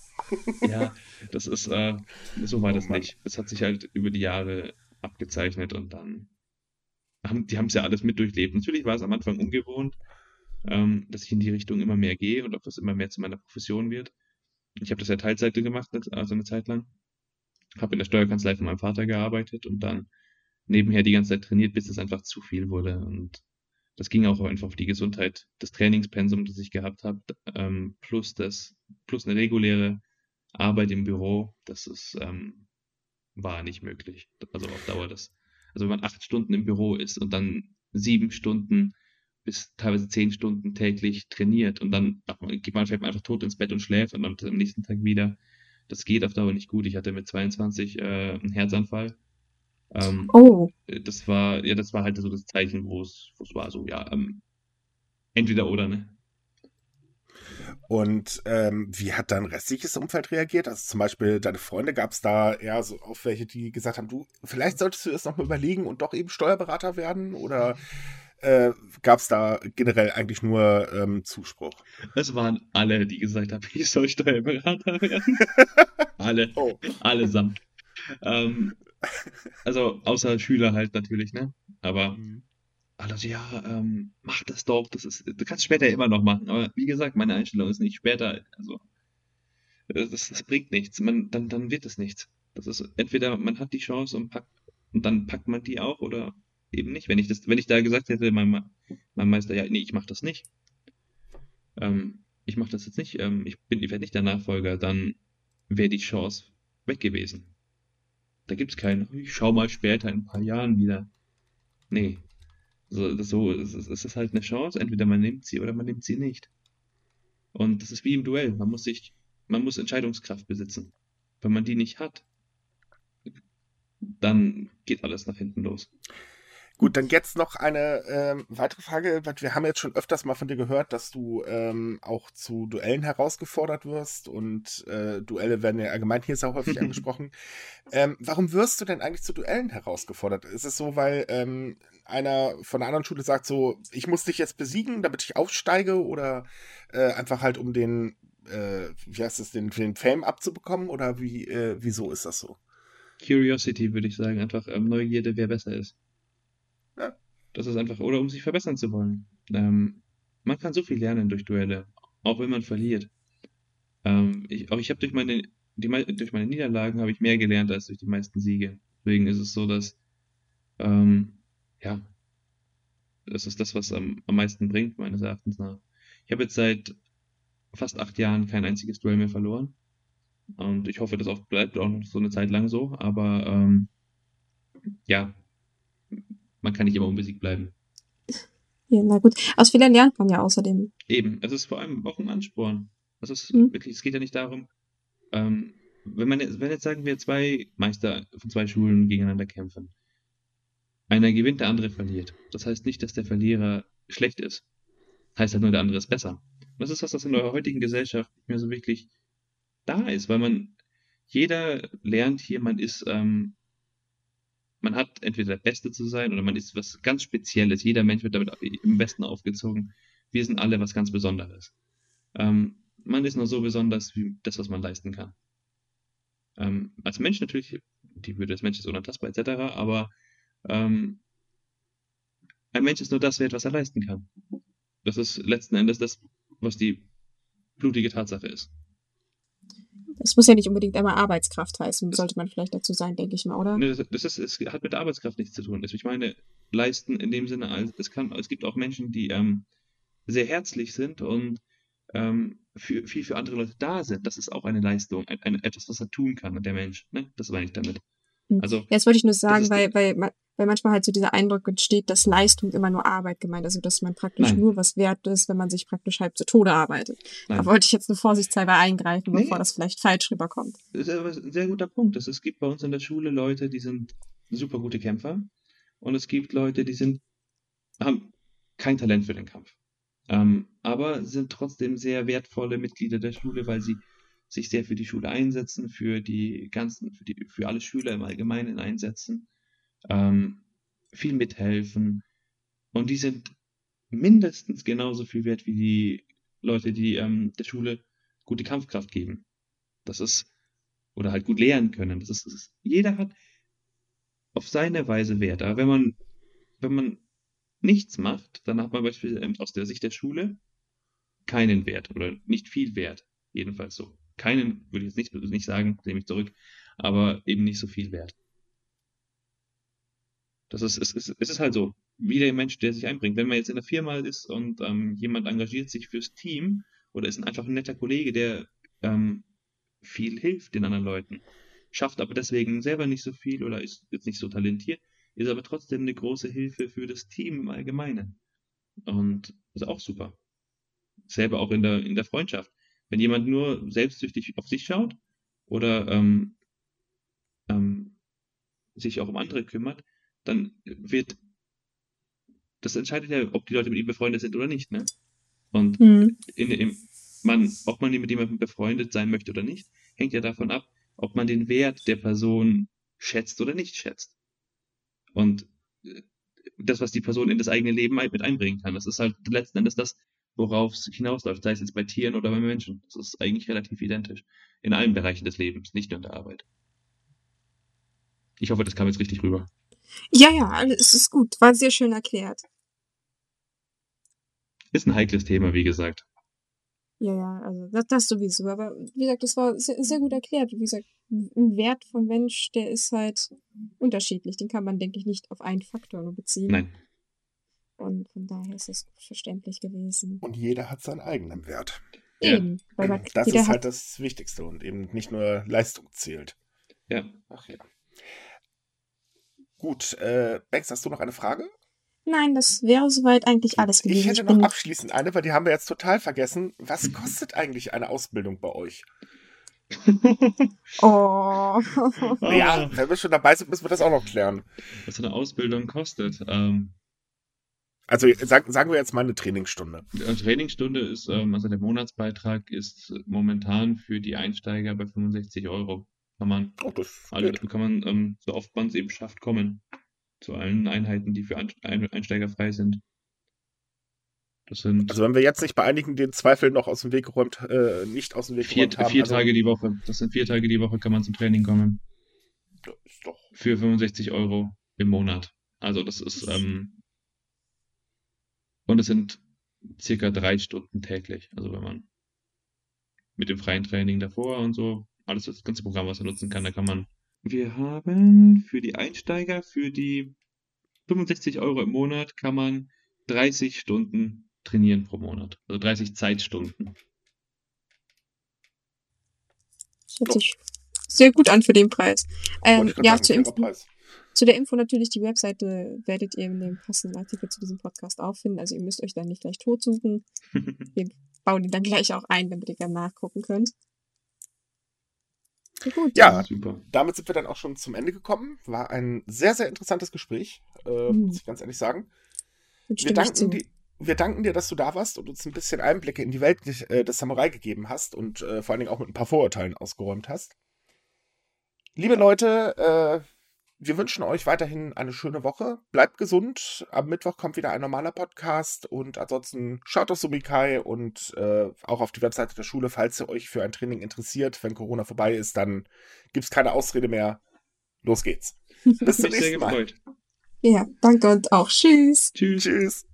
ja, das ist, äh, so war oh, das Mann. nicht. Das hat sich halt über die Jahre abgezeichnet und dann haben, die haben es ja alles mit durchlebt. Natürlich war es am Anfang ungewohnt, ähm, dass ich in die Richtung immer mehr gehe und ob das immer mehr zu meiner Profession wird. Ich habe das ja Teilzeit gemacht, also eine Zeit lang. Habe in der Steuerkanzlei von meinem Vater gearbeitet und dann nebenher die ganze Zeit trainiert, bis es einfach zu viel wurde. Und das ging auch einfach auf die Gesundheit, das Trainingspensum, das ich gehabt habe, ähm, plus das, plus eine reguläre Arbeit im Büro, das ist, ähm, war nicht möglich. Also auf Dauer das. Also wenn man acht Stunden im Büro ist und dann sieben Stunden bis teilweise zehn Stunden täglich trainiert und dann geht man vielleicht einfach tot ins Bett und schläft und dann am nächsten Tag wieder. Das geht auf Dauer nicht gut. Ich hatte mit 22 äh, einen Herzanfall. Ähm, oh. Das war, ja, das war halt so das Zeichen, wo es, wo es war, so, ja, ähm, entweder oder, ne? Und ähm, wie hat dein restliches Umfeld reagiert? Also zum Beispiel deine Freunde, gab es da eher so auf welche, die gesagt haben, du, vielleicht solltest du es nochmal überlegen und doch eben Steuerberater werden? Oder äh, gab es da generell eigentlich nur ähm, Zuspruch? Es waren alle, die gesagt haben, ich soll Steuerberater werden. alle. Oh. Allesamt. Ähm, also außer Schüler halt natürlich, ne? Aber mhm. Also ja, ähm, mach das doch, das ist, du kannst später immer noch machen. Aber wie gesagt, meine Einstellung ist nicht später, also das, das bringt nichts. Man, dann, dann wird es nichts. Das ist entweder man hat die Chance und packt und dann packt man die auch oder eben nicht. Wenn ich das, wenn ich da gesagt hätte, mein, mein Meister, ja, nee, ich mach das nicht. Ähm, ich mach das jetzt nicht, ähm, ich bin, ich werde nicht der Nachfolger, dann wäre die Chance weg gewesen. Da gibt's keinen, ich schau mal später in ein paar Jahren wieder. Nee, so, das, so es, es ist halt eine Chance, entweder man nimmt sie oder man nimmt sie nicht. Und das ist wie im Duell. Man muss sich, man muss Entscheidungskraft besitzen. Wenn man die nicht hat, dann geht alles nach hinten los. Gut, dann jetzt noch eine ähm, weitere Frage. Wir haben jetzt schon öfters mal von dir gehört, dass du ähm, auch zu Duellen herausgefordert wirst und äh, Duelle werden ja allgemein hier sehr häufig angesprochen. Ähm, warum wirst du denn eigentlich zu Duellen herausgefordert? Ist es so, weil ähm, einer von der anderen Schule sagt so, ich muss dich jetzt besiegen, damit ich aufsteige oder äh, einfach halt um den, äh, wie heißt es, den, den Fame abzubekommen oder wie, äh, wieso ist das so? Curiosity würde ich sagen, einfach ähm, Neugierde, wer besser ist. Das ist einfach, oder um sich verbessern zu wollen. Ähm, man kann so viel lernen durch Duelle, auch wenn man verliert. Ähm, ich, auch ich habe durch meine, die, durch meine Niederlagen habe ich mehr gelernt als durch die meisten Siege. Deswegen ist es so, dass ähm, ja, das ist das, was am, am meisten bringt, meines Erachtens nach. Ich habe jetzt seit fast acht Jahren kein einziges Duell mehr verloren. Und ich hoffe, das auch bleibt auch noch so eine Zeit lang so. Aber ähm, ja, man kann nicht immer unbesiegt bleiben. Ja, na gut. Aus Fehlern lernt man ja außerdem. Eben, es ist vor allem auch ein Ansporn. Es ist mhm. wirklich, es geht ja nicht darum, ähm, wenn man wenn jetzt sagen wir zwei Meister von zwei Schulen gegeneinander kämpfen, einer gewinnt, der andere verliert. Das heißt nicht, dass der Verlierer schlecht ist. Das heißt halt nur, der andere ist besser. Und das ist was, das in der heutigen Gesellschaft nicht mehr so wirklich da ist, weil man, jeder lernt hier, man ist, ähm, man hat entweder der Beste zu sein oder man ist was ganz Spezielles. Jeder Mensch wird damit im Besten aufgezogen. Wir sind alle was ganz Besonderes. Ähm, man ist nur so besonders wie das, was man leisten kann. Ähm, als Mensch natürlich, die Würde des Menschen ist unantastbar etc., aber ähm, ein Mensch ist nur das wert, was er leisten kann. Das ist letzten Endes das, was die blutige Tatsache ist. Es muss ja nicht unbedingt einmal Arbeitskraft heißen, sollte man vielleicht dazu sein, denke ich mal, oder? Nee, das, ist, es hat mit der Arbeitskraft nichts zu tun. Ich meine, leisten in dem Sinne, es, kann, es gibt auch Menschen, die ähm, sehr herzlich sind und ähm, für, viel für andere Leute da sind. Das ist auch eine Leistung, ein, ein, etwas, was er tun kann, der Mensch. Ne? Das meine ich damit. Hm. Also, Jetzt wollte ich nur sagen, weil, weil, weil manchmal halt so dieser Eindruck entsteht, dass Leistung immer nur Arbeit gemeint ist, also dass man praktisch Nein. nur was wert ist, wenn man sich praktisch halb zu Tode arbeitet. Nein. Da wollte ich jetzt nur vorsichtshalber eingreifen, nee. bevor das vielleicht falsch rüberkommt. Das ist ein sehr guter Punkt. Es gibt bei uns in der Schule Leute, die sind super gute Kämpfer und es gibt Leute, die sind, haben kein Talent für den Kampf. Ähm, aber sind trotzdem sehr wertvolle Mitglieder der Schule, weil sie sich sehr für die Schule einsetzen, für die ganzen, für, die, für alle Schüler im Allgemeinen einsetzen, ähm, viel mithelfen. Und die sind mindestens genauso viel wert wie die Leute, die ähm, der Schule gute Kampfkraft geben. Das ist, oder halt gut lehren können. Das ist, das ist, jeder hat auf seine Weise Wert. Aber wenn man, wenn man nichts macht, dann hat man beispielsweise aus der Sicht der Schule keinen Wert oder nicht viel Wert. Jedenfalls so keinen, würde ich jetzt nicht, nicht sagen, nehme ich zurück, aber eben nicht so viel wert. Das ist, es ist, es ist halt so, wie der Mensch, der sich einbringt. Wenn man jetzt in der Firma ist und ähm, jemand engagiert sich fürs Team oder ist einfach ein netter Kollege, der ähm, viel hilft den anderen Leuten, schafft aber deswegen selber nicht so viel oder ist jetzt nicht so talentiert, ist aber trotzdem eine große Hilfe für das Team im Allgemeinen. Und ist auch super. Selber auch in der, in der Freundschaft. Wenn jemand nur selbstsüchtig auf sich schaut oder ähm, ähm, sich auch um andere kümmert, dann wird das entscheidet ja, ob die Leute mit ihm befreundet sind oder nicht, ne? Und mhm. in, in, man, ob man mit jemandem befreundet sein möchte oder nicht, hängt ja davon ab, ob man den Wert der Person schätzt oder nicht schätzt. Und äh, das, was die Person in das eigene Leben mit einbringen kann, das ist halt letzten Endes das, worauf es hinausläuft, sei es jetzt bei Tieren oder bei Menschen. Das ist eigentlich relativ identisch. In allen Bereichen des Lebens, nicht nur in der Arbeit. Ich hoffe, das kam jetzt richtig rüber. Ja, ja, es ist gut. War sehr schön erklärt. Ist ein heikles Thema, wie gesagt. Ja, ja, also das, das sowieso. Aber wie gesagt, das war sehr, sehr gut erklärt. Wie gesagt, ein Wert von Mensch, der ist halt unterschiedlich. Den kann man, denke ich, nicht auf einen Faktor nur beziehen. Nein. Und von daher ist es verständlich gewesen. Und jeder hat seinen eigenen Wert. Ja. Eben. Weil man, Das ist hat, halt das Wichtigste und eben nicht nur Leistung zählt. Ja. Ach ja. Gut, äh, Bex, hast du noch eine Frage? Nein, das wäre soweit eigentlich alles gewesen. Ich hätte noch abschließend eine, weil die haben wir jetzt total vergessen. Was kostet eigentlich eine Ausbildung bei euch? Oh. Ja, wenn wir schon dabei sind, müssen wir das auch noch klären. Was so eine Ausbildung kostet. Ähm, Also sag, sagen wir jetzt mal eine Trainingsstunde. eine Trainingsstunde ist, ähm, also der Monatsbeitrag ist momentan für die Einsteiger bei 65 Euro. Kann man, Oh, alle, kann man, ähm, so oft man es eben schafft, kommen. Zu allen Einheiten, die für Ein- Ein- Einsteiger frei sind. Das sind Also wenn wir jetzt nicht bei einigen den Zweifel noch aus dem Weg geräumt, äh, nicht aus dem Weg vier, geräumt haben. vier also, Tage die Woche. Das sind vier Tage die Woche, kann man zum Training kommen. das ist doch. Für 65 Euro im Monat. Also das ist, ähm, und es sind circa drei Stunden täglich. Also wenn man mit dem freien Training davor und so, alles das ganze Programm, was er nutzen kann, da kann man. Wir haben für die Einsteiger, für die 65 Euro im Monat kann man 30 Stunden trainieren pro Monat. Also 30 Zeitstunden. Das hört sich sehr gut an für den Preis. Ähm, ja, sagen, zur, Info, Preis. zu der Info natürlich, die Webseite werdet ihr in dem passenden Artikel zu diesem Podcast auch finden. Also ihr müsst euch dann nicht gleich tot suchen. Wir bauen die dann gleich auch ein, damit ihr gerne nachgucken könnt. Ja, gut. Ja, Super. damit sind wir dann auch schon zum Ende gekommen. War ein sehr, sehr interessantes Gespräch, äh, Mhm. muss ich ganz ehrlich sagen. Wir danken, zu. di- wir danken dir, dass du da warst und uns ein bisschen Einblicke in die Welt äh, des Samurai gegeben hast und äh, vor allen Dingen auch mit ein paar Vorurteilen ausgeräumt hast. Liebe Leute, äh, wir wünschen euch weiterhin eine schöne Woche. Bleibt gesund. Am Mittwoch kommt wieder ein normaler Podcast und ansonsten schaut auf Sumikai und äh, auch auf die Webseite der Schule, falls ihr euch für ein Training interessiert. Wenn Corona vorbei ist, dann gibt es keine Ausrede mehr. Los geht's. Bis zum nächsten Mal. gefreut. Ja, danke und auch tschüss. Tschüss. Tschüss.